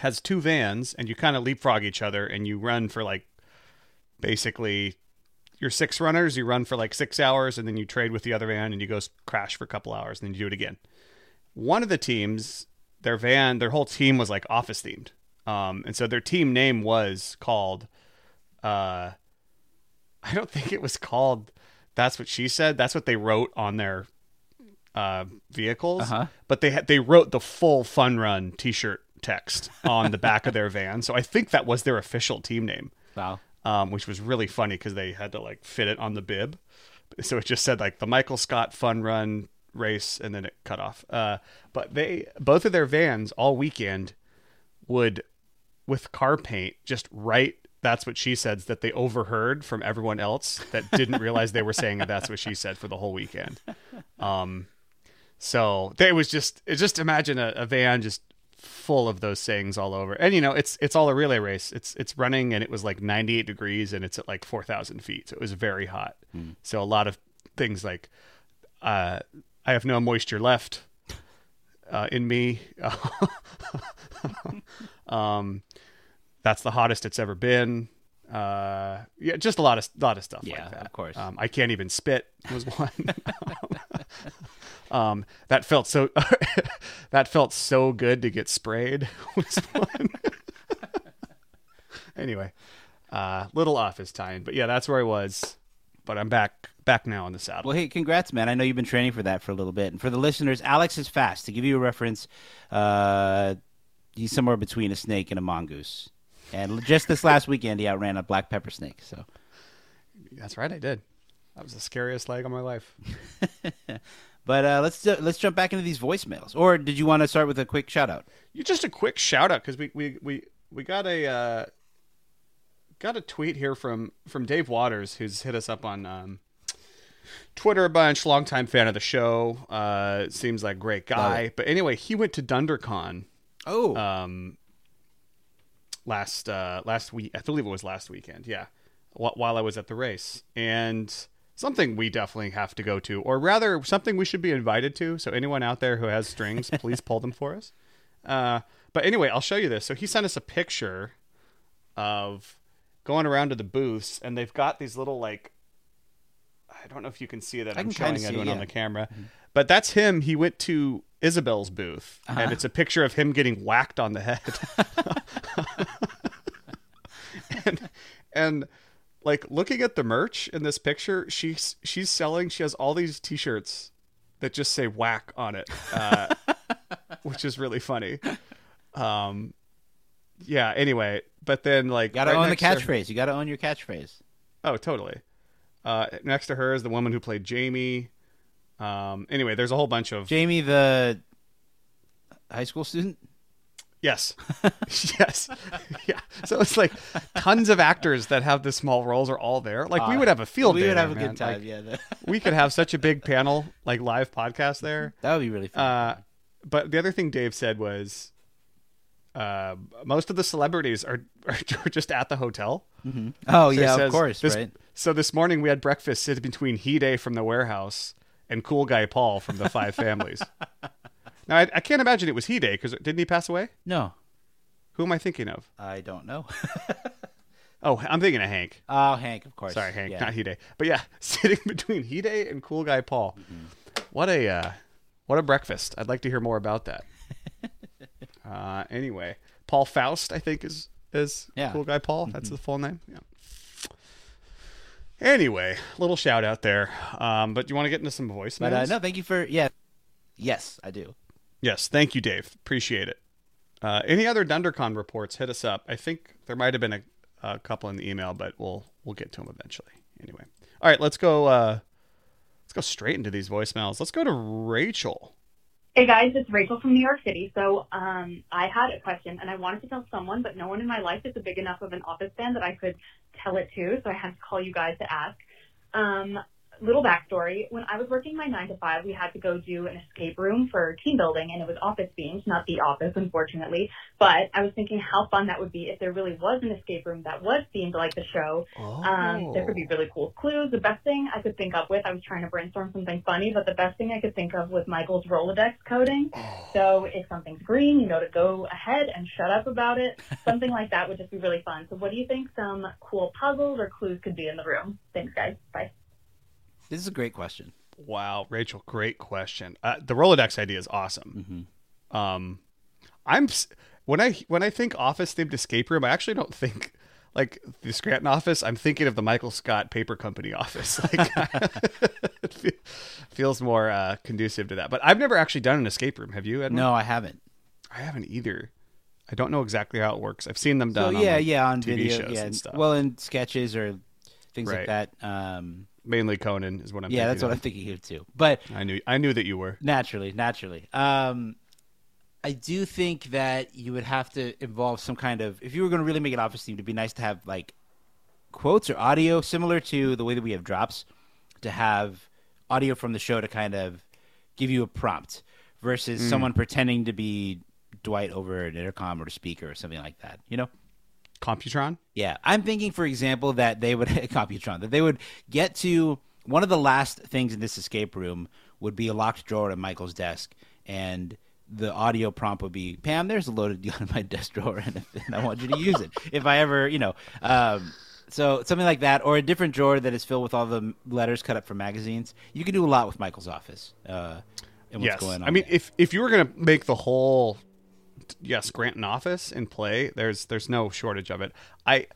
[SPEAKER 10] has two vans, and you kind of leapfrog each other, and you run for like basically your six runners. You run for like six hours, and then you trade with the other van, and you go crash for a couple hours, and then you do it again. One of the teams, their van, their whole team was like office themed, um, and so their team name was called. Uh, I don't think it was called. That's what she said. That's what they wrote on their uh, vehicles.
[SPEAKER 2] Uh-huh.
[SPEAKER 10] But they had they wrote the full Fun Run T-shirt text on the back of their van. So I think that was their official team name.
[SPEAKER 2] Wow.
[SPEAKER 10] Um, which was really funny because they had to like fit it on the bib. So it just said like the Michael Scott Fun Run race, and then it cut off. Uh, but they both of their vans all weekend would with car paint just write that's what she said that they overheard from everyone else that didn't realize they were saying that that's what she said for the whole weekend. Um so they was just just imagine a, a van just full of those sayings all over. And you know it's it's all a relay race. It's it's running and it was like 98 degrees and it's at like 4000 feet. So it was very hot. So a lot of things like uh i have no moisture left uh, in me. Um that's the hottest it's ever been. Uh, yeah, just a lot of lot of stuff
[SPEAKER 2] Yeah,
[SPEAKER 10] like that.
[SPEAKER 2] of course.
[SPEAKER 10] Um, I can't even spit was one. um, that felt so that felt so good to get sprayed was one. anyway, uh, little office time, but yeah, that's where I was. But I'm back back now on the saddle.
[SPEAKER 2] Well, hey, congrats, man. I know you've been training for that for a little bit. And for the listeners, Alex is fast. To give you a reference, uh, he's somewhere between a snake and a mongoose. And just this last weekend, he outran a black pepper snake. So,
[SPEAKER 10] That's right, I did. That was the scariest leg of my life.
[SPEAKER 2] but uh, let's let's jump back into these voicemails. Or did you want to start with a quick shout out?
[SPEAKER 10] You just a quick shout out because we, we we we got a uh, got a tweet here from from Dave Waters who's hit us up on um, Twitter a bunch, longtime fan of the show. Uh, seems like a great guy. But anyway, he went to DunderCon.
[SPEAKER 2] Oh,
[SPEAKER 10] um, last uh, last week. I believe it was last weekend. Yeah, while I was at the race, and something we definitely have to go to, or rather, something we should be invited to. So anyone out there who has strings, please pull them for us. Uh, but anyway, I'll show you this. So he sent us a picture of going around to the booths, and they've got these little like. I don't know if you can see that.
[SPEAKER 2] I kinda
[SPEAKER 10] showing
[SPEAKER 2] it,
[SPEAKER 10] Edwin on the camera, but that's him. He went to Isabel's booth,
[SPEAKER 2] Uh-huh.
[SPEAKER 10] and it's a picture of him getting whacked on the head. and, and like looking at the merch in this picture, she's she's selling. She has all these T-shirts that just say "whack" on it, uh, which is really funny. Um, yeah. Anyway, but then like
[SPEAKER 2] gotta
[SPEAKER 10] right
[SPEAKER 2] own the
[SPEAKER 10] to her-
[SPEAKER 2] catchphrase. You gotta own your catchphrase.
[SPEAKER 10] Oh, totally. Uh, next to her is the woman who played Jamie. Um, anyway, there's a whole bunch of
[SPEAKER 2] Jamie, the high school student.
[SPEAKER 10] Yes. yes. Yeah. So it's like tons of actors that have the small roles are all there. Like we
[SPEAKER 2] Uh,
[SPEAKER 10] would have a field
[SPEAKER 2] we
[SPEAKER 10] day
[SPEAKER 2] would
[SPEAKER 10] there,
[SPEAKER 2] have a
[SPEAKER 10] man.
[SPEAKER 2] good time,
[SPEAKER 10] Like,
[SPEAKER 2] yeah, the-
[SPEAKER 10] we could have such a big panel, like live podcast there.
[SPEAKER 2] That would be really fun.
[SPEAKER 10] Uh, but the other thing Dave said was uh, most of the celebrities are, are just at the hotel.
[SPEAKER 2] Mhm. Oh,
[SPEAKER 10] he
[SPEAKER 2] yeah, of course, right.
[SPEAKER 10] So this morning we had breakfast sitting between Hide from the warehouse and Cool Guy Paul from the Five Families. now I, I can't imagine it was Hide because didn't he pass away?
[SPEAKER 2] No.
[SPEAKER 10] Who am I thinking of?
[SPEAKER 2] I don't know.
[SPEAKER 10] Oh, I'm thinking of Hank.
[SPEAKER 2] Oh, Hank, of course.
[SPEAKER 10] Sorry, Hank,
[SPEAKER 2] Yeah.
[SPEAKER 10] not Hide. But yeah, sitting between Hide and Cool Guy Paul.
[SPEAKER 2] Mm-hmm.
[SPEAKER 10] What a uh, what a breakfast! I'd like to hear more about that. uh, anyway, Paul Faust, I think is is
[SPEAKER 2] Yeah. Mm-hmm.
[SPEAKER 10] Cool Guy Paul. That's the full name. Yeah. Anyway, little shout out there. Um, but you want to get into some voicemails?
[SPEAKER 2] But uh, no, thank you for yeah. Yes, I do.
[SPEAKER 10] Yes, thank you, Dave. Appreciate it. Uh, any other DunderCon reports? Hit us up. I think there might have been a, a couple in the email, but we'll we'll get to them eventually. Anyway, all right, let's go. Uh, let's go straight into these voicemails. Let's go to Rachel.
[SPEAKER 11] Hey guys, it's Rachel from New York City. So um, I had a question and I wanted to tell someone, but no one in my life is a big enough of an office fan that I could tell it to. So I had to call you guys to ask. Um, little backstory: When I was working my nine to five, we had to go do an escape room for team building, and it was office themed, not the office, unfortunately. But I was thinking how fun that would be if there really was an escape room that was themed like the show. Um, there could be really cool clues. The best thing I could think of with, I was trying to brainstorm something funny, but the best thing I could think of was Michael's Rolodex coding. So if something's green, you know to go ahead and shut up about it. Something like that would just be really fun. So what do you think some cool puzzles or clues could be in the room? Thanks, guys. Bye.
[SPEAKER 2] This is a great question.
[SPEAKER 10] Wow, Rachel, great question. Uh, the Rolodex idea is awesome.
[SPEAKER 2] Mm-hmm.
[SPEAKER 10] Um, I'm when I when I think office themed escape room, I actually don't think like the Scranton office. I'm thinking of the Michael Scott Paper Company office. Like, it feels more uh, conducive to that. But I've never actually done an escape room. Have you? Edwin?
[SPEAKER 2] No, I haven't.
[SPEAKER 10] I haven't either. I don't know exactly how it works. I've seen them
[SPEAKER 2] So
[SPEAKER 10] done.
[SPEAKER 2] yeah,
[SPEAKER 10] on, like,
[SPEAKER 2] yeah, on
[SPEAKER 10] TV
[SPEAKER 2] video,
[SPEAKER 10] shows
[SPEAKER 2] yeah,
[SPEAKER 10] and stuff.
[SPEAKER 2] well, in sketches or things
[SPEAKER 10] Right.
[SPEAKER 2] like that. Um,
[SPEAKER 10] Mainly Conan is what I'm.
[SPEAKER 2] yeah,
[SPEAKER 10] thinking
[SPEAKER 2] that's what
[SPEAKER 10] of.
[SPEAKER 2] I'm thinking of too. But
[SPEAKER 10] I knew I knew that you were.
[SPEAKER 2] naturally, naturally. Um, I do think that you would have to involve some kind of if you were going to really make it office themed, it'd be nice to have like quotes or audio similar to the way that we have drops to have audio from the show to kind of give you a prompt versus
[SPEAKER 10] Mm.
[SPEAKER 2] someone pretending to be Dwight over an intercom or a speaker or something like that. You know.
[SPEAKER 10] Computron.
[SPEAKER 2] Yeah, I'm thinking, for example, that they would Computron that they would get to one of the last things in this escape room would be a locked drawer at Michael's desk, and the audio prompt would be, "Pam, there's a loaded gun in my desk drawer, and, I want you to use it if I ever, you know." Um, so something like that, or a different drawer that is filled with all the letters cut up from magazines. You can do a lot with Michael's office. Uh, and what's
[SPEAKER 10] yes.
[SPEAKER 2] going on?
[SPEAKER 10] I mean, if if you were gonna make the whole yes Grant Granton office in play, there's there's no shortage of it. I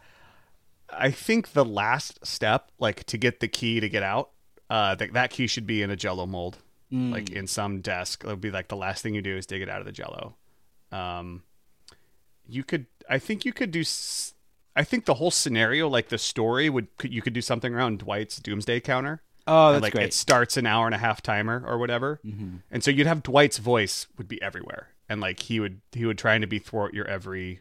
[SPEAKER 10] I think the last step, like to get the key to get out, uh, that that key should be in a Jello mold,
[SPEAKER 2] Mm.
[SPEAKER 10] like in some desk. It would be like the last thing you do is dig it out of the Jello. Um, you could, I think you could do. s- I think the whole scenario, like the story, would could, you could do something around Dwight's doomsday counter.
[SPEAKER 2] Oh,
[SPEAKER 10] And,
[SPEAKER 2] that's
[SPEAKER 10] like
[SPEAKER 2] great.
[SPEAKER 10] it starts an hour and a half timer or whatever,
[SPEAKER 2] Mhm.
[SPEAKER 10] and so you'd have Dwight's voice would be everywhere, and like he would he would trying to be thwart your every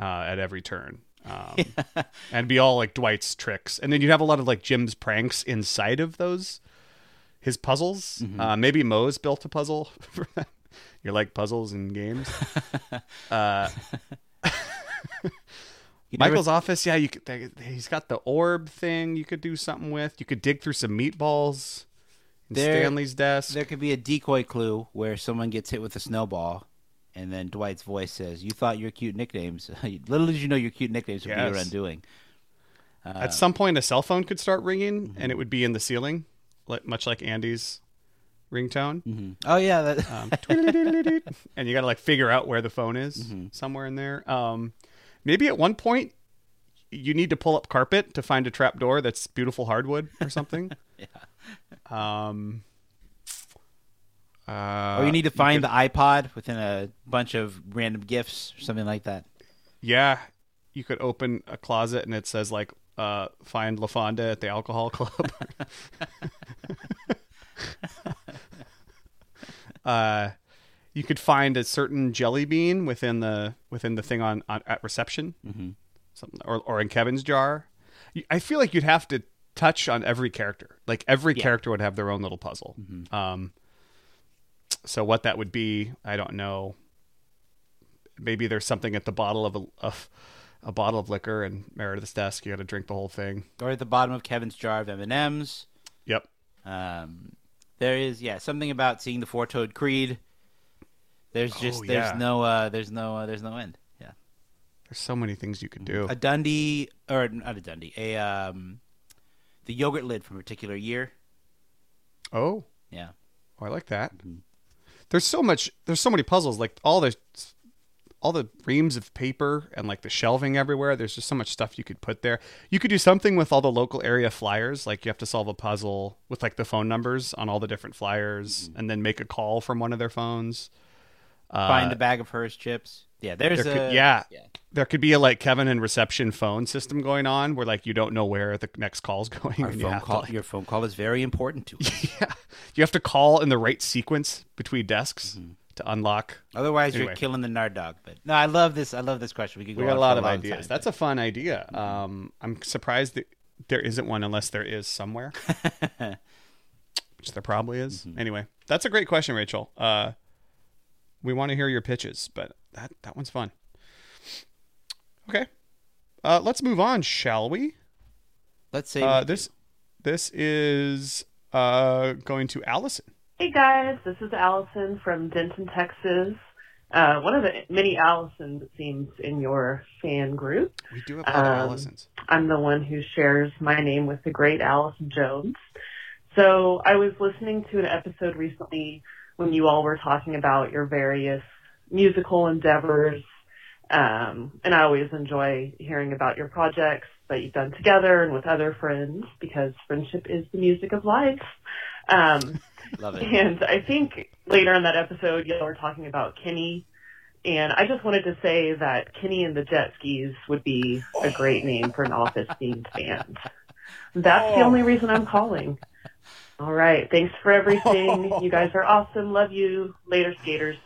[SPEAKER 10] uh, at every turn, um, and be all like Dwight's tricks, and then you'd have a lot of like Jim's pranks inside of those his puzzles.
[SPEAKER 2] Mm-hmm.
[SPEAKER 10] Uh, maybe Mose built a puzzle. you like puzzles and games. uh,
[SPEAKER 2] You never-
[SPEAKER 10] Michael's office, yeah, you could. He's got the orb thing. You could do something with. You could dig through some meatballs.
[SPEAKER 2] There-
[SPEAKER 10] Stanley's desk.
[SPEAKER 2] There could be a decoy clue where someone gets hit with a snowball, and then Dwight's voice says, "You thought your cute nicknames. Little did you know your cute nicknames would be your undoing." Uh,
[SPEAKER 10] At some point, a cell phone could start ringing,
[SPEAKER 2] Mm-hmm.
[SPEAKER 10] and it would be in the ceiling, much like Andy's ringtone.
[SPEAKER 2] Oh yeah, that,
[SPEAKER 10] Um, and you got to like figure out where the phone is
[SPEAKER 2] Mm-hmm. somewhere
[SPEAKER 10] somewhere in there. Um, maybe at one point you need to pull up carpet to find a trap door that's beautiful hardwood or something.
[SPEAKER 2] yeah.
[SPEAKER 10] Um, uh,
[SPEAKER 2] or you need to
[SPEAKER 10] could-
[SPEAKER 2] find the iPod within a bunch of random gifts or something like that.
[SPEAKER 10] yeah, you could open a closet and it says like uh, find LaFonda at the alcohol club. uh, you could find a certain jelly bean within the within the thing on, on at reception,
[SPEAKER 2] Mhm.
[SPEAKER 10] something or or in Kevin's jar. I feel like you'd have to touch on every character. Like every
[SPEAKER 2] Yeah.
[SPEAKER 10] character would have their own little puzzle. Um, so what that would be, I don't know. Maybe there's something at the bottle of a of a bottle of liquor and Meredith's desk. You got to drink the whole thing.
[SPEAKER 2] Or at the bottom of Kevin's jar of M and M's.
[SPEAKER 10] Yep.
[SPEAKER 2] Um, there is yeah something about seeing the four toed creed. There's just
[SPEAKER 10] Oh,
[SPEAKER 2] there's no uh, there's no uh, there's no end. Yeah.
[SPEAKER 10] There's so many things you could do.
[SPEAKER 2] A Dundie or not a Dundie a um, the yogurt lid from a particular year.
[SPEAKER 10] Oh,
[SPEAKER 2] Yeah.
[SPEAKER 10] oh, I like that. There's so much. There's so many puzzles. Like all the all the reams of paper and like the shelving everywhere. There's just so much stuff you could put there. You could do something with all the local area flyers. Like you have to solve a puzzle with like the phone numbers on all the different flyers, and then make a call from one of their phones. Uh,
[SPEAKER 2] Find a bag of Herr's chips. Yeah, there's
[SPEAKER 10] there
[SPEAKER 2] a
[SPEAKER 10] could, yeah,
[SPEAKER 2] yeah.
[SPEAKER 10] There could be a like Kevin and reception phone system going on where like you don't know where the next call's going.
[SPEAKER 2] Our
[SPEAKER 10] and you
[SPEAKER 2] phone
[SPEAKER 10] have to, like-
[SPEAKER 2] your phone call is very important to us.
[SPEAKER 10] yeah, you have to call in the right sequence between desks to unlock.
[SPEAKER 2] Otherwise,
[SPEAKER 10] Anyway.
[SPEAKER 2] you're killing the nard dog. But no, I love this. I love this question. We could go
[SPEAKER 10] We got a lot of ideas.
[SPEAKER 2] time.
[SPEAKER 10] That's a fun idea. Um, I'm surprised that there isn't one unless there is somewhere, which there probably is. Anyway, that's a great question, Rachel. Uh, we want to hear your pitches, but that that one's fun. Okay, uh, let's move on, shall we?
[SPEAKER 2] Let's say
[SPEAKER 10] Uh, this this is uh, going to Allison.
[SPEAKER 12] Hey guys, this is Allison from Denton, Texas. Uh, one of the many Allisons, it seems, in your fan group.
[SPEAKER 10] We do have a lot of
[SPEAKER 12] Um,
[SPEAKER 10] Allisons.
[SPEAKER 12] I'm the one who shares my name with the great Allison Jones. So I was listening to an episode recently when you all were talking about your various musical endeavors. Um, and I always enjoy hearing about your projects that you've done together and with other friends because friendship is the music of life. Um,
[SPEAKER 2] Love it.
[SPEAKER 12] and I think later in that episode, y'all were talking about Kenny. And I just wanted to say that Kenny and the Jet Skis would be a great name for an office themed band. That's the only reason I'm calling. All right. Thanks for everything. You guys are awesome. Love you. Later, skaters.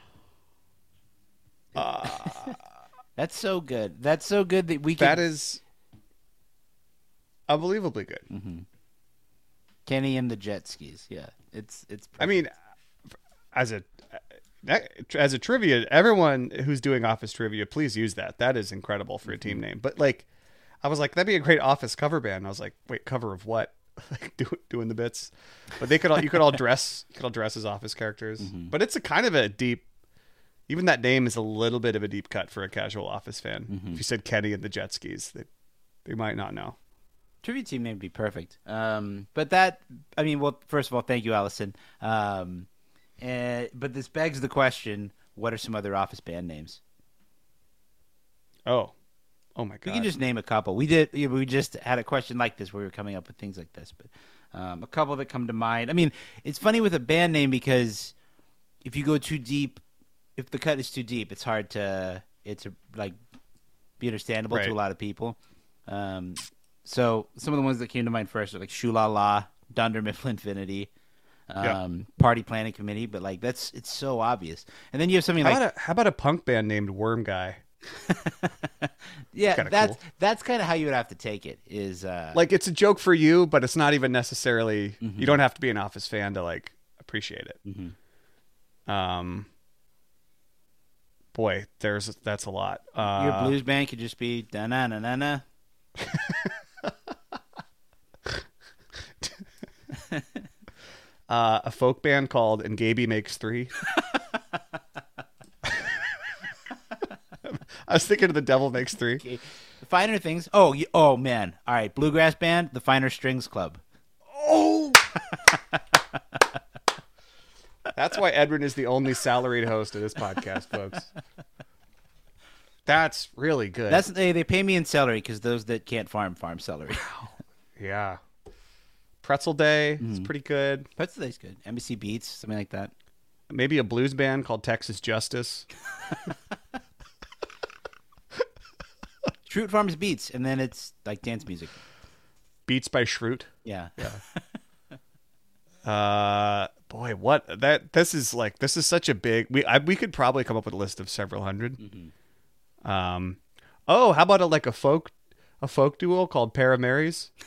[SPEAKER 2] That's so good. That's so good that we can.
[SPEAKER 10] That is unbelievably good.
[SPEAKER 2] Mm-hmm. Kenny and the jet skis. Yeah, it's it's.
[SPEAKER 10] I mean, as a as a trivia, everyone who's doing office trivia, please use that. That is incredible for a team name. But like, I was like, that'd be a great office cover band. I was like, wait, cover of what? like do, doing the bits. But they could all you could all dress you could all dress as office characters. But it's a kind of a deep. Even that name is a little bit of a deep cut for a casual office fan. If you said Kenny and the jet skis, they they might not know.
[SPEAKER 2] trivia team name would be perfect. Um, but that, I mean, well, first of all, thank you, Allison. Um, and, but this begs the question: What are some other office band names?
[SPEAKER 10] Oh, oh my god!
[SPEAKER 2] We can just name a couple. We did. We just had a question like this where we were coming up with things like this, but um, a couple that come to mind. I mean, it's funny with a band name because if you go too deep, if the cut is too deep, it's hard to it's a, like be understandable
[SPEAKER 10] Right.
[SPEAKER 2] to a lot of people. Um, so some of the ones that came to mind first are like Shula La, Dunder Mifflin Infinity,
[SPEAKER 10] Yeah.
[SPEAKER 2] um, Party Planning Committee. But like that's it's so obvious. And then you have something
[SPEAKER 10] How
[SPEAKER 2] like
[SPEAKER 10] about a how about a punk band named Worm Guy?
[SPEAKER 2] Yeah,
[SPEAKER 10] Kinda
[SPEAKER 2] that's
[SPEAKER 10] cool.
[SPEAKER 2] that's kind of how you would have to take it. Is uh,
[SPEAKER 10] Like it's a joke for you, but it's not even necessarily.
[SPEAKER 2] Mm-hmm.
[SPEAKER 10] You don't have to be an Office fan to like appreciate it.
[SPEAKER 2] Mm-hmm.
[SPEAKER 10] Um, boy, there's that's a lot. Uh,
[SPEAKER 2] your blues band could just be da na na na na.
[SPEAKER 10] uh, a folk band called And Gaby Makes Three. I was thinking of the Devil Makes Three.
[SPEAKER 2] The finer things. Oh, y- oh man! All right, bluegrass band, the Finer Strings Club.
[SPEAKER 10] Oh, that's why Edwin is the only salaried host of this podcast, folks. That's really good.
[SPEAKER 2] That's they, they pay me in celery because those that can't farm farm celery.
[SPEAKER 10] yeah. Pretzel Day is
[SPEAKER 2] Mm-hmm.
[SPEAKER 10] pretty good.
[SPEAKER 2] Pretzel Day's good. Embassy Beats, something like that.
[SPEAKER 10] Maybe a blues band called Texas Justice.
[SPEAKER 2] Schrute Farms Beats, and then it's like dance music.
[SPEAKER 10] Beats by Schrute.
[SPEAKER 2] Yeah,
[SPEAKER 10] yeah. uh, boy, what that this is like. This is such a big. We I, we could probably come up with a list of several 100
[SPEAKER 2] Mm-hmm.
[SPEAKER 10] Um, oh, how about a like a folk a folk duo called Paramarys?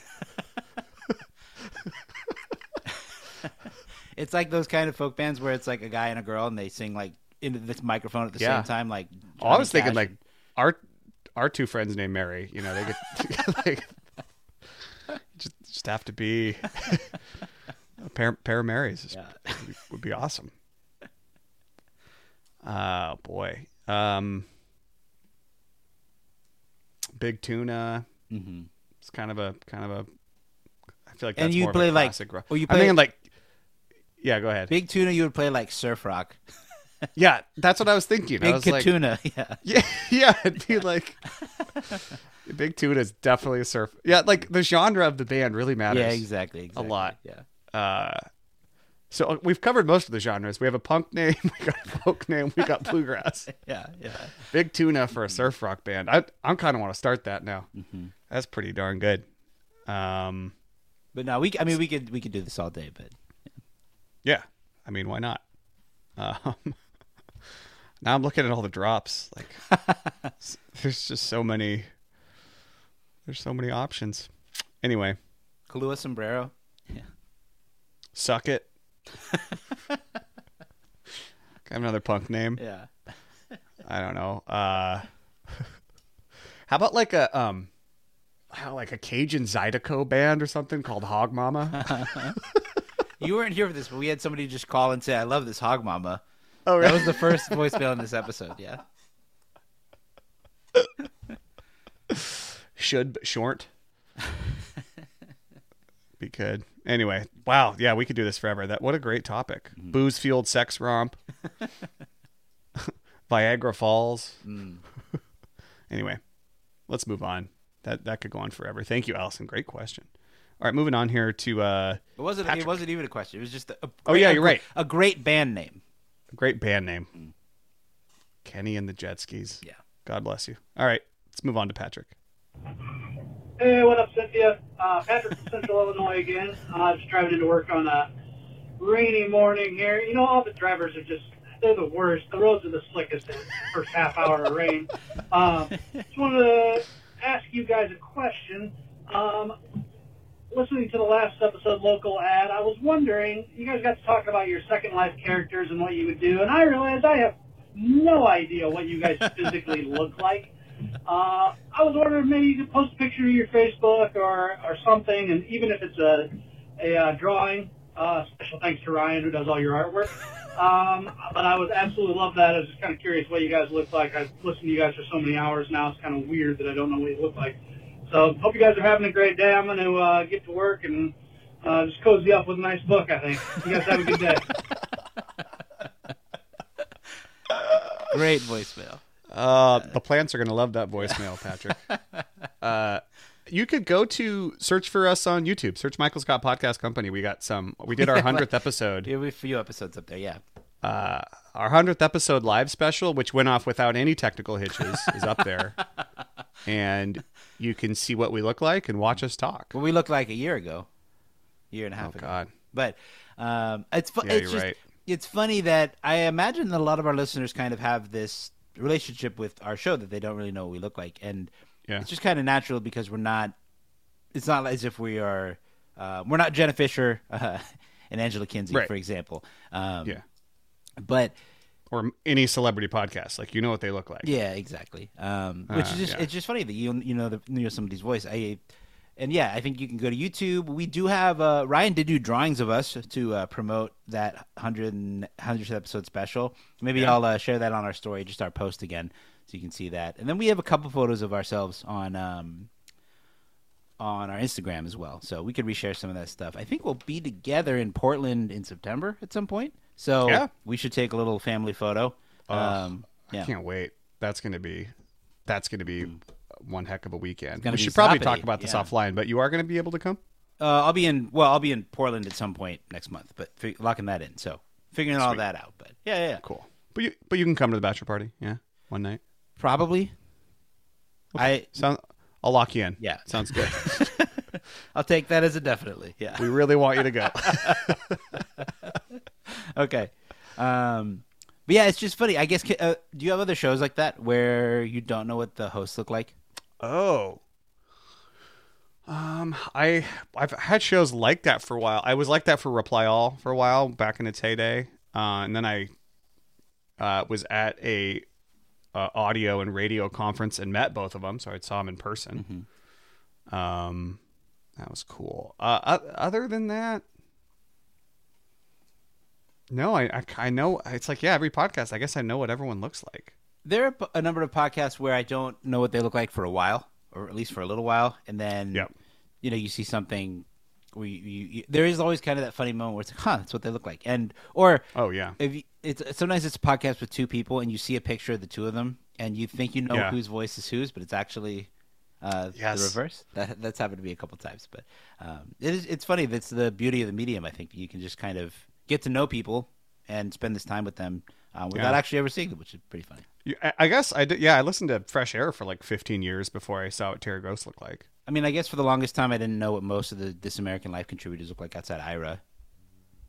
[SPEAKER 2] It's like those kind of folk bands where it's like a guy and a girl, and they sing like into this microphone at the
[SPEAKER 10] Yeah.
[SPEAKER 2] same time. Like,
[SPEAKER 10] Oh, I was
[SPEAKER 2] Johnny
[SPEAKER 10] thinking
[SPEAKER 2] Cash.
[SPEAKER 10] like our our two friends named Mary. You know, they could like just just have to be a pair pair of Marys. Is- would, be, would be awesome. Oh boy, um, big tuna.
[SPEAKER 2] Mm-hmm.
[SPEAKER 10] It's kind of a kind of a. I feel like
[SPEAKER 2] And you play, like-
[SPEAKER 10] classic rock.
[SPEAKER 2] oh, you
[SPEAKER 10] I'm thinking like. Yeah, go ahead.
[SPEAKER 2] Big Tuna, you would play like surf rock.
[SPEAKER 10] Yeah, that's what I was thinking. I
[SPEAKER 2] Big
[SPEAKER 10] was like-
[SPEAKER 2] Katuna, yeah.
[SPEAKER 10] Yeah, yeah, it'd be like Big Tuna is definitely a surf. Yeah, like the genre of the band really matters.
[SPEAKER 2] Yeah, exactly, exactly,
[SPEAKER 10] A lot.
[SPEAKER 2] yeah.
[SPEAKER 10] Uh, so uh, we've covered most of the genres. We have a punk name, we got a folk name, we got bluegrass.
[SPEAKER 2] Yeah, yeah.
[SPEAKER 10] Big Tuna for a surf rock band. I I'm kind of want to start that now.
[SPEAKER 2] Mm-hmm.
[SPEAKER 10] That's pretty darn good. Um,
[SPEAKER 2] But no, we. I mean, we could we could do this all day, but
[SPEAKER 10] yeah, I mean, why not? Um, now I'm looking at all the drops. Like, there's just so many. There's so many options. Anyway,
[SPEAKER 2] Kahlua sombrero. Yeah.
[SPEAKER 10] suck it. Got another punk name.
[SPEAKER 2] Yeah.
[SPEAKER 10] I don't know. Uh, how about like a um, how, like a Cajun Zydeco band or something called Hog Mama?
[SPEAKER 2] You weren't here for this, but we had somebody just call and say, "I love this hog mama."
[SPEAKER 10] Oh,
[SPEAKER 2] That was the first voicemail in this episode. Yeah.
[SPEAKER 10] Should but short. Be good. Anyway, wow, yeah, we could do this forever. That what a great topic.
[SPEAKER 2] Mm-hmm.
[SPEAKER 10] Booze fueled sex romp. Viagra Falls.
[SPEAKER 2] Mm.
[SPEAKER 10] anyway, let's move on. That that could go on forever. Thank you, Allison. Great question. All right, moving on here to uh
[SPEAKER 2] It wasn't.
[SPEAKER 10] Patrick.
[SPEAKER 2] It wasn't even a question. It was just a. a
[SPEAKER 10] Oh, yeah, you're right.
[SPEAKER 2] A great band name.
[SPEAKER 10] Great band name. Kenny and the Jet Skis.
[SPEAKER 2] Yeah.
[SPEAKER 10] God bless you. All right, let's move on to Patrick.
[SPEAKER 13] Hey, what up, Cynthia? Uh, Patrick from Central Illinois again. Uh, just driving into work on a rainy morning here. You know, all the drivers are just, they're the worst. The roads are the slickest in the first half hour of rain. Um, just wanted to ask you guys a question. Um, listening to the last episode, Local Ad, I was wondering, you guys got to talk about your Second Life characters and what you would do, and I realized I have no idea what you guys physically look like. Uh, I was wondering maybe you could post a picture of your Facebook or, or something, and even if it's a, a uh, drawing, uh, special thanks to Ryan who does all your artwork. Um, but I would absolutely love that. I was just kind of curious what you guys look like. I've listened to you guys for so many hours now. It's kind of weird that I don't know what you look like. So hope you guys are having a great day. I'm going to uh, get to work and uh, just cozy up with a nice book, I think. You guys have a good day.
[SPEAKER 2] Great voicemail.
[SPEAKER 10] Uh, the plants are going to love that voicemail, Patrick. uh, you could go to search for us on YouTube. Search Michael Scott Podcast Company. We got some. We did our hundredth episode.
[SPEAKER 2] Yeah, we have a few episodes up there. Yeah.
[SPEAKER 10] Uh, our hundredth episode live special, which went off without any technical hitches, is up there, and you can see what we look like and watch us talk.
[SPEAKER 2] What we looked like a year ago, year and a half
[SPEAKER 10] Oh,
[SPEAKER 2] ago.
[SPEAKER 10] God.
[SPEAKER 2] But um, it's fu-
[SPEAKER 10] Yeah,
[SPEAKER 2] it's just
[SPEAKER 10] right.
[SPEAKER 2] it's funny that I imagine that a lot of our listeners kind of have this relationship with our show that they don't really know what we look like, and
[SPEAKER 10] Yeah.
[SPEAKER 2] it's just kind of natural because we're not. It's not as if we are. Uh, we're not Jenna Fischer uh, and Angela Kinsey,
[SPEAKER 10] Right.
[SPEAKER 2] for example. Um,
[SPEAKER 10] Yeah.
[SPEAKER 2] but
[SPEAKER 10] or any celebrity podcast, like you know what they look like.
[SPEAKER 2] Yeah, exactly. Um, which
[SPEAKER 10] Uh,
[SPEAKER 2] is just
[SPEAKER 10] yeah.
[SPEAKER 2] it's just funny that you you know the, you know somebody's voice. I and yeah, I think you can go to YouTube. We do have uh, Ryan did do drawings of us to uh, promote that 100 100th episode special. Maybe
[SPEAKER 10] Yeah.
[SPEAKER 2] I'll uh, share that on our story, just our post again, so you can see that. And then we have a couple photos of ourselves on um, on our Instagram as well, so we could reshare some of that stuff. I think we'll be together in Portland in September at some point. So
[SPEAKER 10] Yeah.
[SPEAKER 2] we should take a little family photo.
[SPEAKER 10] Oh,
[SPEAKER 2] um, yeah.
[SPEAKER 10] I can't wait. That's gonna be that's gonna be one heck of a weekend. We should probably talk about this
[SPEAKER 2] yeah.
[SPEAKER 10] offline, but you are gonna be able to come.
[SPEAKER 2] Uh, I'll be in. Well, I'll be in Portland at some point next month, but locking that in. So figuring all that out. But yeah, yeah, yeah.
[SPEAKER 10] Cool. But you but you can come to the bachelor party, yeah, one night.
[SPEAKER 2] Probably. I
[SPEAKER 10] sound. I'll lock you in.
[SPEAKER 2] Yeah,
[SPEAKER 10] sounds good.
[SPEAKER 2] I'll take that as a definitely. Yeah,
[SPEAKER 10] we really want you to go.
[SPEAKER 2] okay. Um, but yeah, it's just funny. I guess. Uh, do you have other shows like that where you don't know what the hosts look like?
[SPEAKER 10] Oh. Um, I I've had shows like that for a while. I was like that for Reply All for a while back in its heyday, uh, and then I uh, was at a uh, audio and radio conference and met both of them, so I saw them in person. Um, that was cool. Uh, other than that, no, I, I I know it's like yeah, every podcast. I guess I know what everyone looks like.
[SPEAKER 2] There are a number of podcasts where I don't know what they look like for a while, or at least for a little while, and then you know you see something. Where you, you, you, there is always kind of that funny moment where it's like, huh, that's what they look like, and or
[SPEAKER 10] oh yeah,
[SPEAKER 2] if you, it's sometimes it's a podcast with two people and you see a picture of the two of them and you think you know
[SPEAKER 10] Yeah.
[SPEAKER 2] whose voice is whose, but it's actually uh,
[SPEAKER 10] Yes.
[SPEAKER 2] the reverse. That that's happened to me a couple times, but um, it is it's funny. That's the beauty of the medium. I think you can just kind of get to know people and spend this time with them uh, without
[SPEAKER 10] Yeah.
[SPEAKER 2] actually ever seeing them, which is pretty funny.
[SPEAKER 10] I- I guess I did. Yeah, I listened to Fresh Air for like 15 years before I saw what Terry Gross looked like.
[SPEAKER 2] I mean, I guess for the longest time, I didn't know what most of the This American Life contributors look like outside Ira.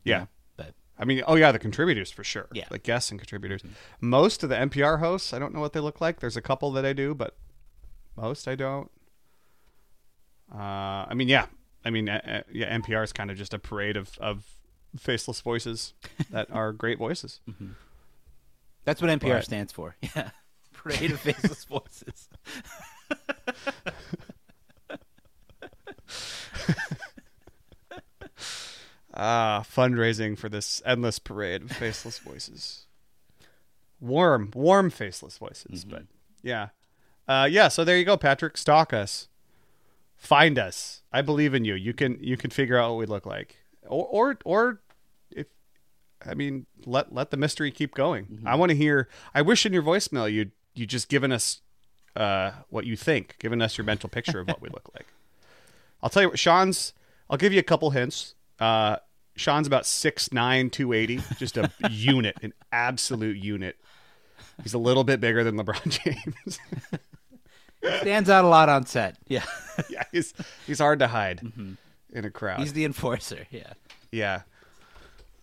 [SPEAKER 10] Yeah,
[SPEAKER 2] know, but
[SPEAKER 10] I mean, oh yeah, the contributors for sure.
[SPEAKER 2] Yeah. Mm-hmm.
[SPEAKER 10] like guests and contributors. Most of the NPR hosts, I don't know what they look like. There's a couple that I do, but most I don't. Uh, I mean, yeah, I mean, uh, uh, yeah, NPR is kind of just a parade of of faceless voices that are great voices.
[SPEAKER 2] that's what NPR
[SPEAKER 10] But-
[SPEAKER 2] stands for. Yeah, Parade of Faceless Voices.
[SPEAKER 10] Ah, fundraising for this endless parade of faceless voices. Warm, warm faceless voices,
[SPEAKER 2] Mm-hmm.
[SPEAKER 10] but yeah. Uh, yeah, so there you go, Patrick. Stalk us. Find us. I believe in you. You can you can figure out what we look like. Or or or if I mean, let let the mystery keep going.
[SPEAKER 2] Mm-hmm.
[SPEAKER 10] I want to hear I wish in your voicemail you you just given us uh, what you think, given us your mental picture of what we look like. I'll tell you what, Sean's. I'll give you a couple hints. Uh, Sean's about 6'9", 280, just a unit, an absolute unit. He's a little bit bigger than LeBron James.
[SPEAKER 2] Stands out a lot on set. Yeah.
[SPEAKER 10] yeah, he's he's hard to hide in a crowd.
[SPEAKER 2] He's the enforcer. Yeah.
[SPEAKER 10] yeah.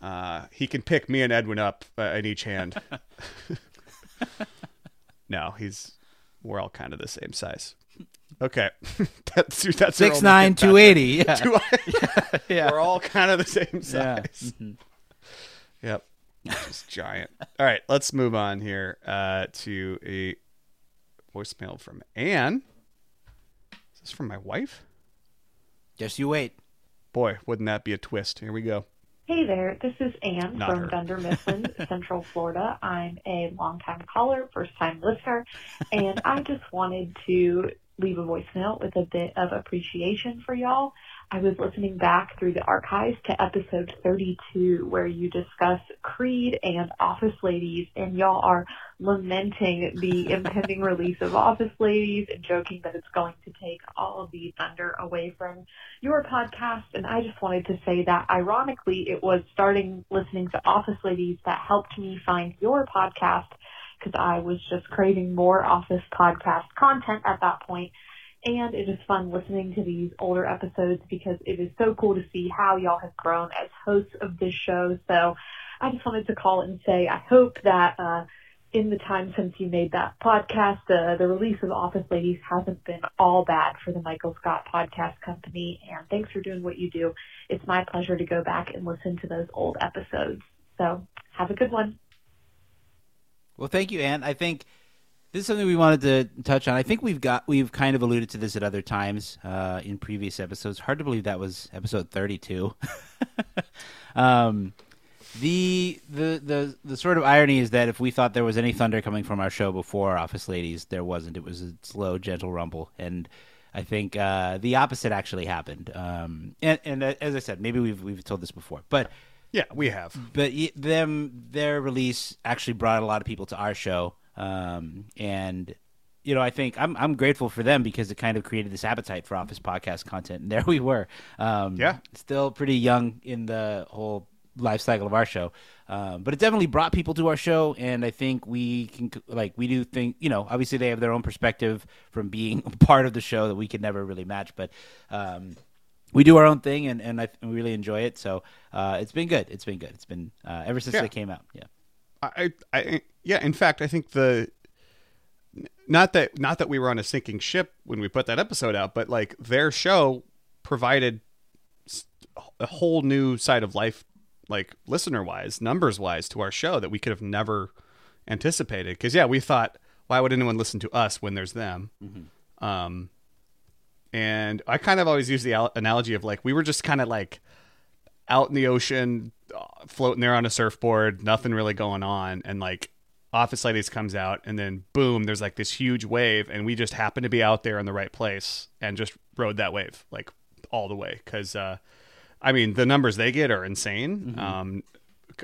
[SPEAKER 10] Uh, he can pick me and Edwin up uh, in each hand. no, he's we're all kind of the same size. Okay, that's that's
[SPEAKER 2] Six nine two eighty. Yeah.
[SPEAKER 10] Two-
[SPEAKER 2] yeah.
[SPEAKER 10] We're all kind of the same
[SPEAKER 2] Yeah.
[SPEAKER 10] size. Yep. Just giant. All right, let's move on here uh, to a voicemail from Anne. Is this from my wife?
[SPEAKER 2] Just you wait.
[SPEAKER 10] Boy, wouldn't that be a twist? Here we go.
[SPEAKER 11] Hey there, this is Anne
[SPEAKER 10] Not
[SPEAKER 11] from
[SPEAKER 10] her.
[SPEAKER 11] Dunder Mifflin, Central Florida. I'm a longtime caller, first time listener, and I just wanted to leave a voicemail with a bit of appreciation for y'all. I was listening back through the archives to episode 32 where you discuss Creed and Office Ladies and y'all are lamenting the impending release of Office Ladies and joking that it's going to take all of the thunder away from your podcast. And I just wanted to say that ironically, it was starting listening to Office Ladies that helped me find your podcast because I was just craving more Office podcast content at that point. And it is fun listening to these older episodes because it is so cool to see how y'all have grown as hosts of this show. So I just wanted to call and say I hope that uh, in the time since you made that podcast, uh, the release of Office Ladies hasn't been all bad for the Michael Scott Podcast Company. And thanks for doing what you do. It's my pleasure to go back and listen to those old episodes. So have a good one.
[SPEAKER 2] Well, thank you, Anne. I think this is something we wanted to touch on. I think we've got we've kind of alluded to this at other times uh, in previous episodes. Hard to believe that was episode thirty-two. um, the the the the sort of irony is that if we thought there was any thunder coming from our show before Office Ladies, there wasn't. It was a slow, gentle rumble, and I think uh, the opposite actually happened. Um, and, and uh, as I said, maybe we've we've told this before, but
[SPEAKER 10] yeah, we have.
[SPEAKER 2] But them their release actually brought a lot of people to our show, um, and you know I think I'm I'm grateful for them because it kind of created this appetite for Office podcast content, and there we were. Um,
[SPEAKER 10] Yeah.
[SPEAKER 2] still pretty young in the whole life cycle of our show, um, but it definitely brought people to our show, and I think we can like we do think you know obviously they have their own perspective from being a part of the show that we could never really match, but. Um, we do our own thing and, and I we really enjoy it. So uh, it's been good. It's been good. It's been uh, ever since
[SPEAKER 10] Yeah.
[SPEAKER 2] they came out. Yeah.
[SPEAKER 10] I, I, yeah. In fact, I think the not that not that we were on a sinking ship when we put that episode out, but like their show provided a whole new side of life, like listener wise, numbers wise, to our show that we could have never anticipated. Because yeah, we thought, why would anyone listen to us when there's them? Um, and I kind of always use the al- analogy of like we were just kind of like out in the ocean, floating there on a surfboard, nothing really going on, and like Office Ladies comes out, and then boom, there's like this huge wave, and we just happen to be out there in the right place and just rode that wave like all the way because, uh, I mean, the numbers they get are insane.
[SPEAKER 2] Mhm.
[SPEAKER 10] Um,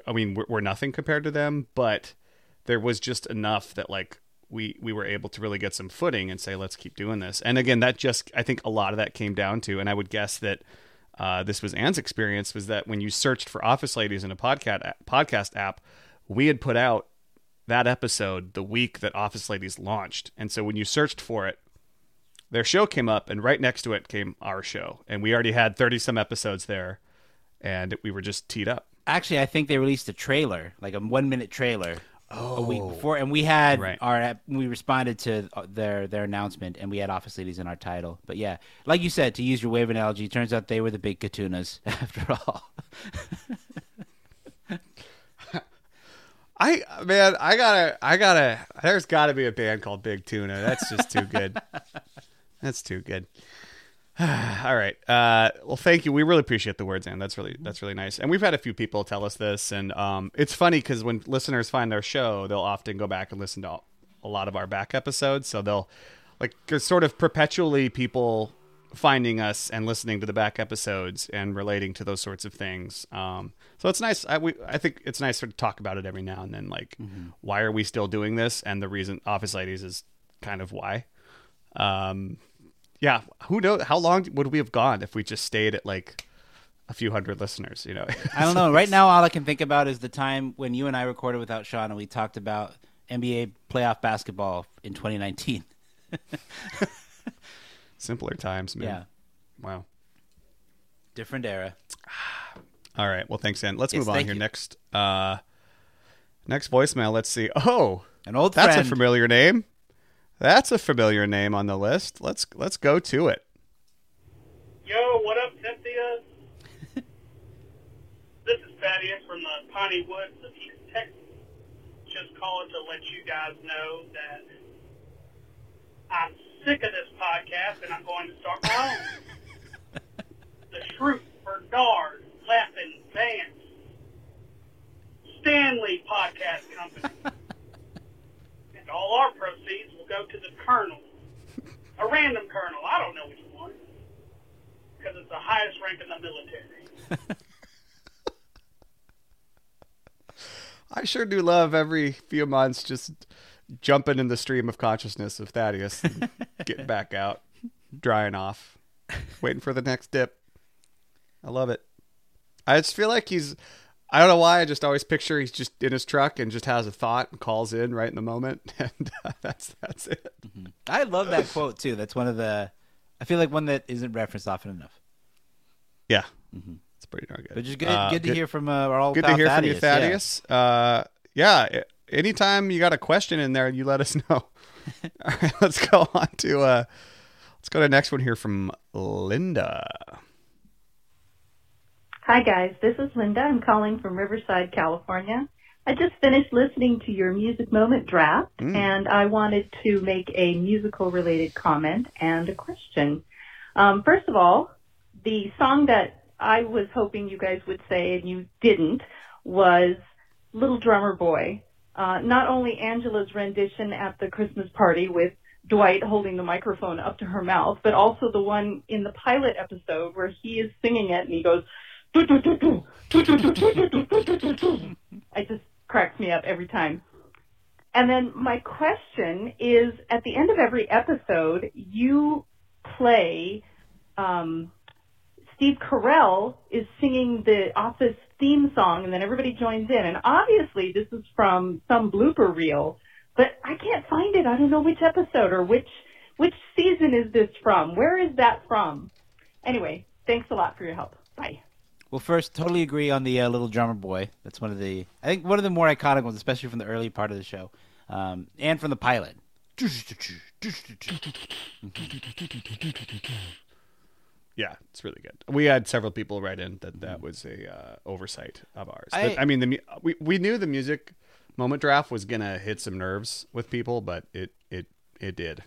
[SPEAKER 10] I mean, we're, we're nothing compared to them, but there was just enough that like we we were able to really get some footing and say let's keep doing this. And again, that just I think a lot of that came down to, and I would guess that uh, this was Anne's experience was that when you searched for Office Ladies in a podcast podcast app, we had put out that episode the week that Office Ladies launched, and so when you searched for it, their show came up, and right next to it came our show, and we already had thirty some episodes there, and we were just teed up.
[SPEAKER 2] Actually, I think they released a trailer, like a one minute trailer, a week
[SPEAKER 10] Oh.
[SPEAKER 2] before, and we had
[SPEAKER 10] Right.
[SPEAKER 2] our we responded to uh, their their announcement, and we had Office Ladies in our title. But yeah, like you said, to use your wave analogy, turns out they were the big Katunas after all.
[SPEAKER 10] I man, I gotta, I gotta. There's got to be a band called Big Tuna. That's just too good. That's too good. All right. Uh, well, thank you. We really appreciate the words, and that's really that's really nice. And we've had a few people tell us this, and um, it's funny because when listeners find their show, they'll often go back and listen to a lot of our back episodes. So they'll like there's sort of perpetually people finding us and listening to the back episodes and relating to those sorts of things. Um, so it's nice. I, we, I think it's nice to talk about it every now and then. Like, why are we still doing this? And the reason Office Ladies is kind of why. Um, yeah, who knows? How long would we have gone if we just stayed at like a few hundred listeners? You know,
[SPEAKER 2] I don't know. Right now, all I can think about is the time when you and I recorded without Sean, and we talked about NBA playoff basketball in 2019.
[SPEAKER 10] Simpler times, man.
[SPEAKER 2] Yeah.
[SPEAKER 10] Wow.
[SPEAKER 2] Different era.
[SPEAKER 10] All right. Well, thanks, Anne. Let's
[SPEAKER 2] Yes,
[SPEAKER 10] move on here.
[SPEAKER 2] you.
[SPEAKER 10] Next, uh, next voicemail. Let's see. Oh,
[SPEAKER 2] an old
[SPEAKER 10] That's
[SPEAKER 2] friend.
[SPEAKER 10] a familiar name. That's a familiar name on the list. Let's let's go to it.
[SPEAKER 13] Yo, what up, Cynthia? this is Thaddeus from the Piney Woods of East Texas. Just calling to let you guys know that I'm sick of this podcast and I'm going to start my own. the Schrute, Bernard, Laughing Vance, Stanley Podcast Company. and all our proceeds will go to the Colonel. A random colonel. I don't know which one because it's the highest rank in the military.
[SPEAKER 10] I sure do love every few months just jumping in the stream of consciousness of Thaddeus, and getting back out, drying off, waiting for the next dip. I love it. I just feel like he's. I don't know why. I just always picture he's just in his truck and just has a thought and calls in right in the moment, and uh, that's that's it.
[SPEAKER 2] I love that quote too. That's one of the. I feel like one that isn't referenced often enough.
[SPEAKER 10] Yeah, it's pretty darn good.
[SPEAKER 2] But just good,
[SPEAKER 10] Uh,
[SPEAKER 2] good to hear from uh, our old
[SPEAKER 10] good to hear
[SPEAKER 2] Thaddeus.
[SPEAKER 10] from you, Thaddeus. Uh, yeah, anytime you got a question in there, you let us know. All right, let's go on to uh, let's go to the next one here from Linda.
[SPEAKER 14] Hi, guys. This is Linda. I'm calling from Riverside, California. I just finished listening to your music moment draft,
[SPEAKER 15] Mm.
[SPEAKER 14] and I wanted to make a musical related comment and a question. Um, first of all, the song that I was hoping you guys would say and you didn't was Little Drummer Boy. Uh, not only Angela's rendition at the Christmas party with Dwight holding the microphone up to her mouth, but also the one in the pilot episode where he is singing it and he goes, I just cracks me up every time. And then my question is at the end of every episode, you play um, Steve Carell is singing the office theme song and then everybody joins in. And obviously this is from some blooper reel, but I can't find it. I don't know which episode or which which season is this from? Where is that from? Anyway, thanks a lot for your help. Bye.
[SPEAKER 2] Well, first, totally agree on the uh, little drummer boy. That's one of the, I think, one of the more iconic ones, especially from the early part of the show, um, and from the pilot.
[SPEAKER 10] Yeah, it's really good. We had several people write in that that was a uh, oversight of ours.
[SPEAKER 2] I-
[SPEAKER 10] But, I, mean, the we we knew the music moment draft was gonna hit some nerves with people, but it it it did.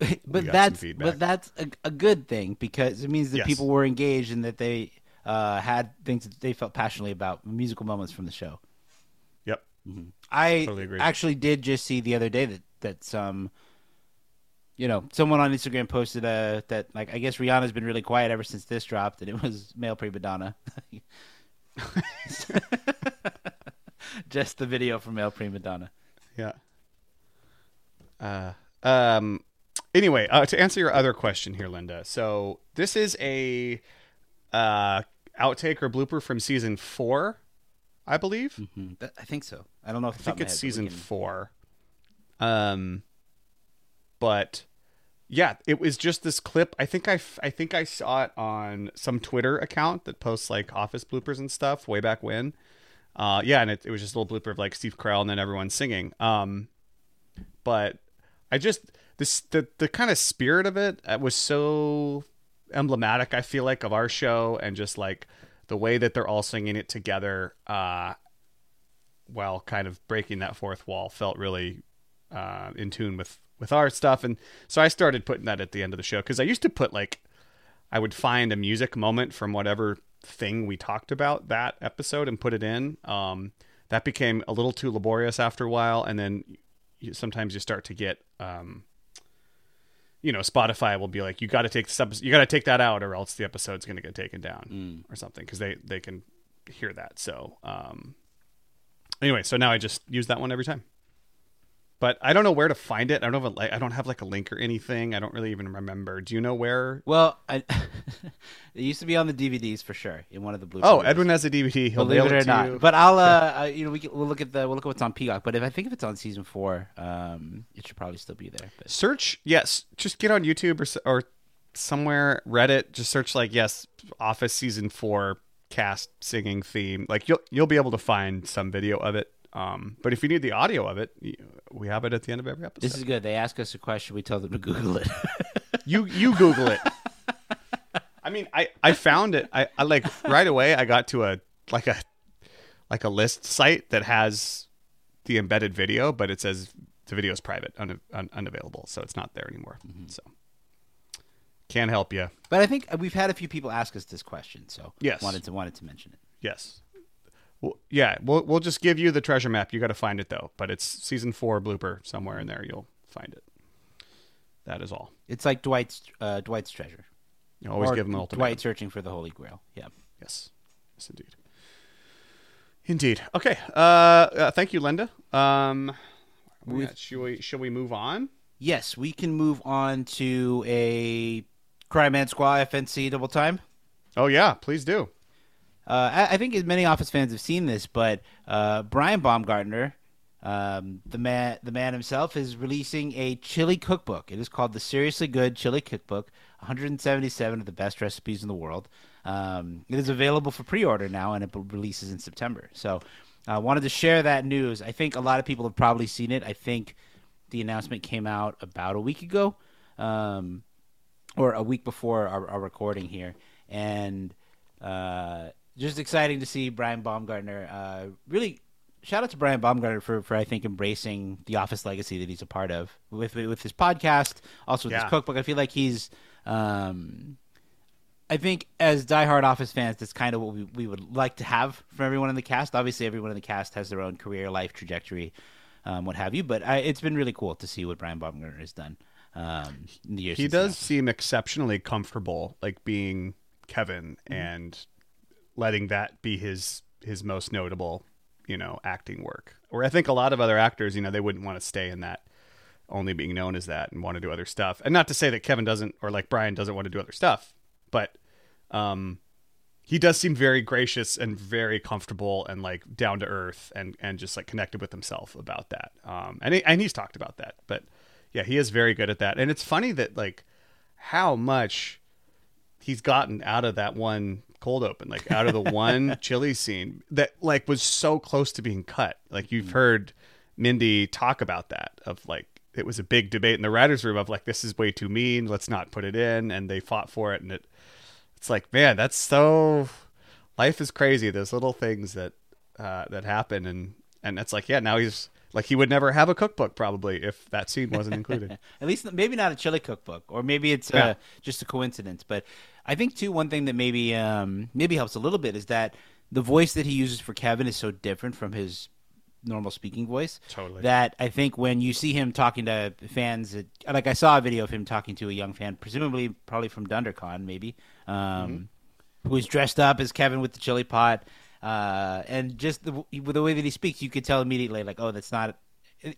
[SPEAKER 2] But that's but that's a, a good thing because it means that
[SPEAKER 10] Yes.
[SPEAKER 2] people were engaged and that they uh, had things that they felt passionately about musical moments from the show.
[SPEAKER 10] Yep,
[SPEAKER 2] I
[SPEAKER 10] Totally
[SPEAKER 2] actually did just see the other day that that some, you know, someone on Instagram posted uh, that like I guess Rihanna's been really quiet ever since this dropped, and it was male prima donna. just the video from male prima donna.
[SPEAKER 10] Yeah. Uh, um. Anyway, uh, to answer your other question here, Linda. So this is a uh, outtake or blooper from season four, I believe.
[SPEAKER 2] That- I think so. I don't know. If
[SPEAKER 10] I think it's season four. Um, but yeah, it was just this clip. I think I I think I saw it on some Twitter account that posts like office bloopers and stuff way back when. Uh, yeah, and it, it was just a little blooper of like Steve Carell and then everyone singing. Um, but I just this the the kind of spirit of it uh, was so emblematic. I feel like of our show and just like the way that they're all singing it together. Uh, while kind of breaking that fourth wall felt really uh, in tune with with our stuff and so i started putting that at the end of the show because i used to put like i would find a music moment from whatever thing we talked about that episode and put it in um, that became a little too laborious after a while and then you, sometimes you start to get um, you know spotify will be like you got to take this episode, you got to take that out or else the episode's going to get taken down or something because they they can hear that so um, anyway, so now I just use that one every time. But I don't know where to find it. I don't have a, I don't have like a link or anything. I don't really even remember. Do you know where?
[SPEAKER 2] Well, I, it used to be on the DVDs for sure in one of the blue.
[SPEAKER 10] Oh, Edwin has a DVD. He'll
[SPEAKER 2] Believe it or
[SPEAKER 10] to
[SPEAKER 2] not.
[SPEAKER 10] you.
[SPEAKER 2] But I'll, uh, you know, we can, we'll look at the we'll look at what's on Peacock. But if I think if it's on season four, um, it should probably still be there. But
[SPEAKER 10] Search yes. Just get on YouTube or or somewhere Reddit. Just search like yes, Office season four cast singing theme. Like you'll you'll be able to find some video of it. Um, but if you need the audio of it, we have it at the end of every episode.
[SPEAKER 2] this is good. They ask us a question, we tell them to Google it.
[SPEAKER 10] You you Google it. I mean, I I found it. I, I like right away. I got to a like a like a list site that has the embedded video, but it says the video is private, un, un, unavailable, so it's not there anymore. So can't help you.
[SPEAKER 2] But I think we've had a few people ask us this question, so
[SPEAKER 10] Yes.
[SPEAKER 2] wanted to wanted to mention it.
[SPEAKER 10] Yes. Well, yeah, we'll we'll just give you the treasure map. You got to find it though. But it's season four blooper somewhere in there. You'll find it. That is all.
[SPEAKER 2] It's like Dwight's uh, Dwight's treasure.
[SPEAKER 10] You always
[SPEAKER 2] Or
[SPEAKER 10] give him an ultimatum.
[SPEAKER 2] Dwight searching for the Holy Grail. Yeah.
[SPEAKER 10] Yes. Yes, indeed. Indeed. Okay. Uh, uh thank you, Linda. Um, we, should we should we move on?
[SPEAKER 2] Yes, we can move on to a Crime Man Squaw FNC double time.
[SPEAKER 10] Oh yeah, please do.
[SPEAKER 2] Uh, I, I think as many Office fans have seen this, but uh, Brian Baumgartner, um, the man, the man himself, is releasing a chili cookbook. It is called the Seriously Good Chili Cookbook. 177 of the best recipes in the world. Um, it is available for pre-order now, and it releases in September. So, uh, wanted to share that news. I think a lot of people have probably seen it. I think the announcement came out about a week ago, um, or a week before our, our recording here, and uh, just exciting to see Brian Baumgartner. Uh, really, shout out to Brian Baumgartner for, for I think embracing the Office legacy that he's a part of with with his podcast, also with
[SPEAKER 10] Yeah.
[SPEAKER 2] his cookbook. I feel like he's. Um, I think as diehard Office fans, that's kind of what we, we would like to have from everyone in the cast. Obviously, everyone in the cast has their own career, life trajectory, um, what have you. But I, it's been really cool to see what Brian Baumgartner has done um, in the years.
[SPEAKER 10] he does seem exceptionally comfortable like being kevin
[SPEAKER 2] Mm-hmm.
[SPEAKER 10] and letting that be his his most notable you know acting work. Or i think a lot of other actors you know they wouldn't want to stay in that only being known as that and want to do other stuff. And not to say that kevin doesn't or like brian doesn't want to do other stuff but um he does seem very gracious and very comfortable and like down to earth and and just like connected with himself about that. Um and he, and he's talked about that but yeah he is very good at that. And it's funny that like how much he's gotten out of that one cold open like out of the one chili scene that like was so close to being cut. Like you've heard mindy talk about that of like it was a big debate in the writers room of like this is way too mean let's not put it in and they fought for it and it it's like man that's so life is crazy Those little things that uh that happen and and it's like yeah now he's like he would never have a cookbook probably if that scene wasn't included
[SPEAKER 2] At least maybe not a chili cookbook, or maybe it's
[SPEAKER 10] Yeah.
[SPEAKER 2] uh, just a coincidence. But I think too one thing that maybe um, maybe helps a little bit is that the voice that he uses for Kevin is so different from his normal speaking voice.
[SPEAKER 10] Totally.
[SPEAKER 2] That I think when you see him talking to fans, like I saw a video of him talking to a young fan, presumably probably from DunderCon, maybe, um, who was dressed up as Kevin with the chili pot. Uh, and just the, the way that he speaks, you could tell immediately, like, oh, that's not.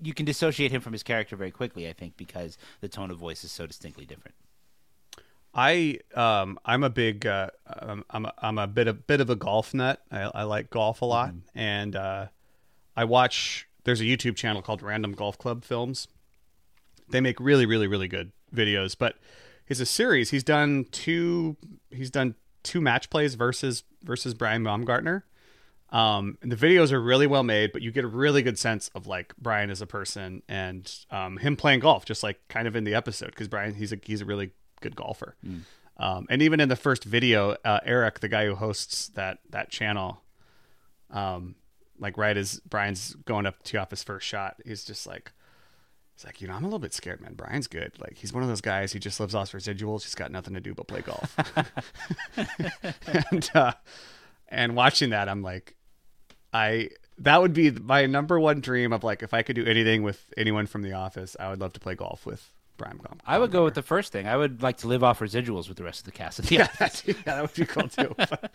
[SPEAKER 2] You can dissociate him from his character very quickly, I think, because the tone of voice is so distinctly different.
[SPEAKER 10] I um I'm a big uh um, I'm a, I'm a bit of bit of a golf nut. I, I like golf a lot, and uh, I watch. There's a YouTube channel called Random Golf Club Films. They make really really really good videos, but it's a series. He's done two. He's done two match plays versus versus Brian Baumgartner. Um, and the videos are really well made, but you get a really good sense of like Brian as a person and um, him playing golf, just like kind of in the episode because Brian he's a he's a really good golfer. Um, and even in the first video, uh, Eric, the guy who hosts that that channel, um, like right as Brian's going up to off his first shot, he's just like, he's like, you know, I'm a little bit scared, man. Brian's good. Like he's one of those guys. He just lives off residuals. He's got nothing to do but play golf. and uh, and watching that, I'm like, I that would be my number one dream of like if I could do anything with anyone from The Office, I would love to play golf with Brian Baum.
[SPEAKER 2] I would go with the first thing. I would like to live off residuals with the rest of the cast. Of the
[SPEAKER 10] Yeah, yeah, that would be cool too. But,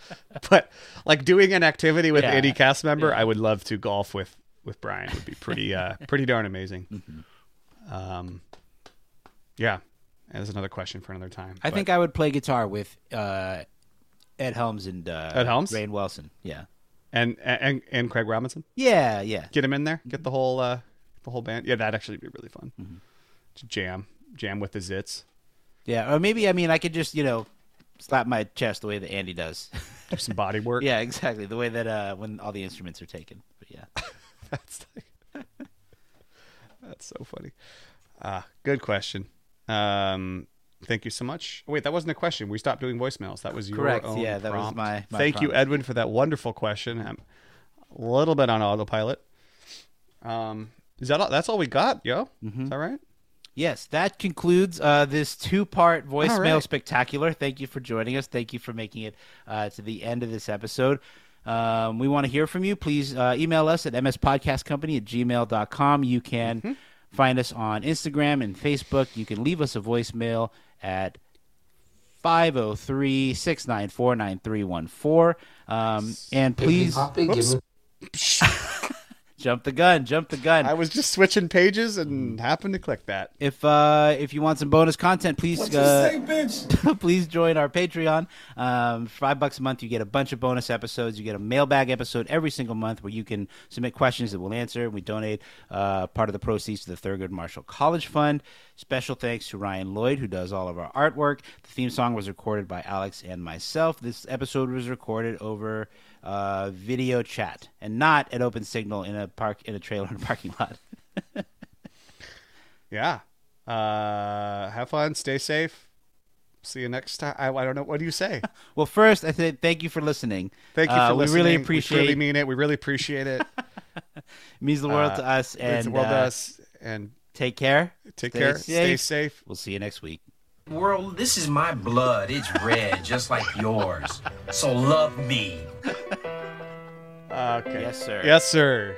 [SPEAKER 10] but, like doing an activity with
[SPEAKER 2] Yeah.
[SPEAKER 10] any cast member, I would love to golf with with Brian. Would be pretty uh pretty darn amazing.
[SPEAKER 2] Mm-hmm.
[SPEAKER 10] Um, yeah, and there's another question for another time.
[SPEAKER 2] I
[SPEAKER 10] but-
[SPEAKER 2] think I would play guitar with uh, Ed Helms and uh,
[SPEAKER 10] Ed Helms?
[SPEAKER 2] Rainn Wilson. Yeah,
[SPEAKER 10] and and and Craig Robinson.
[SPEAKER 2] yeah, yeah.
[SPEAKER 10] Get him in there. Get the whole uh the whole band. Yeah, that'd actually be really fun.
[SPEAKER 2] Mm-hmm.
[SPEAKER 10] To jam jam with the zits.
[SPEAKER 2] Yeah, or maybe I mean I could just you know slap my chest the way that Andy does.
[SPEAKER 10] Do some body work.
[SPEAKER 2] yeah, exactly. The way that uh, when all the instruments are taken. But yeah,
[SPEAKER 10] That's like, that's so funny. Ah, good question. Um, thank you so much. Wait, that wasn't a question. We stopped doing voicemails. That was your
[SPEAKER 2] Correct.
[SPEAKER 10] own
[SPEAKER 2] Yeah, that was my- my
[SPEAKER 10] Thank you. Edwin, for that wonderful question. I'm a little bit on autopilot. Um, is that all? That's all we got, yo?
[SPEAKER 2] Mm-hmm.
[SPEAKER 10] Is that right?
[SPEAKER 2] Yes, that concludes uh, this two-part voicemail
[SPEAKER 10] right.
[SPEAKER 2] spectacular. Thank you for joining us. Thank you for making it uh, to the end of this episode. Um, we want to hear from you. Please uh, email us at mspodcastcompany at gmail.com. You can
[SPEAKER 10] Mm-hmm.
[SPEAKER 2] find us on Instagram and Facebook. You can leave us a voicemail at 503-694-9314. Um, and please... Whoops. Jump the gun, jump the gun.
[SPEAKER 10] I was just switching pages and happened to click that.
[SPEAKER 2] If uh, if you want some bonus content, please
[SPEAKER 9] What you
[SPEAKER 2] uh,
[SPEAKER 9] say, bitch?
[SPEAKER 2] please join our Patreon. Um, five bucks a month, you get a bunch of bonus episodes. You get a mailbag episode every single month where you can submit questions that we'll answer. We donate uh, part of the proceeds to the Thurgood Marshall College Fund. Special thanks to Ryan Lloyd who does all of our artwork. The theme song was recorded by Alex and myself. This episode was recorded over uh, video chat, and not at Open Signal in a park in a trailer in a parking lot.
[SPEAKER 10] Yeah. Uh, have fun. Stay safe. See you next time. I, I don't know. What do you say?
[SPEAKER 2] well, first, I say thank you for listening.
[SPEAKER 10] Thank you for
[SPEAKER 2] Uh,
[SPEAKER 10] listening.
[SPEAKER 2] We really appreciate. It.
[SPEAKER 10] We really mean it. We really appreciate it.
[SPEAKER 2] it means the world
[SPEAKER 10] Uh,
[SPEAKER 2] to us.
[SPEAKER 10] means
[SPEAKER 2] And
[SPEAKER 10] the world to
[SPEAKER 2] uh,
[SPEAKER 10] us. And
[SPEAKER 2] take care.
[SPEAKER 10] Take
[SPEAKER 2] Stay
[SPEAKER 10] care.
[SPEAKER 2] Safe.
[SPEAKER 10] Stay safe.
[SPEAKER 2] We'll see you next week.
[SPEAKER 15] World, this is my blood. It's red, just like yours. So love me.
[SPEAKER 10] Okay.
[SPEAKER 2] Yes, sir.
[SPEAKER 10] Yes, sir.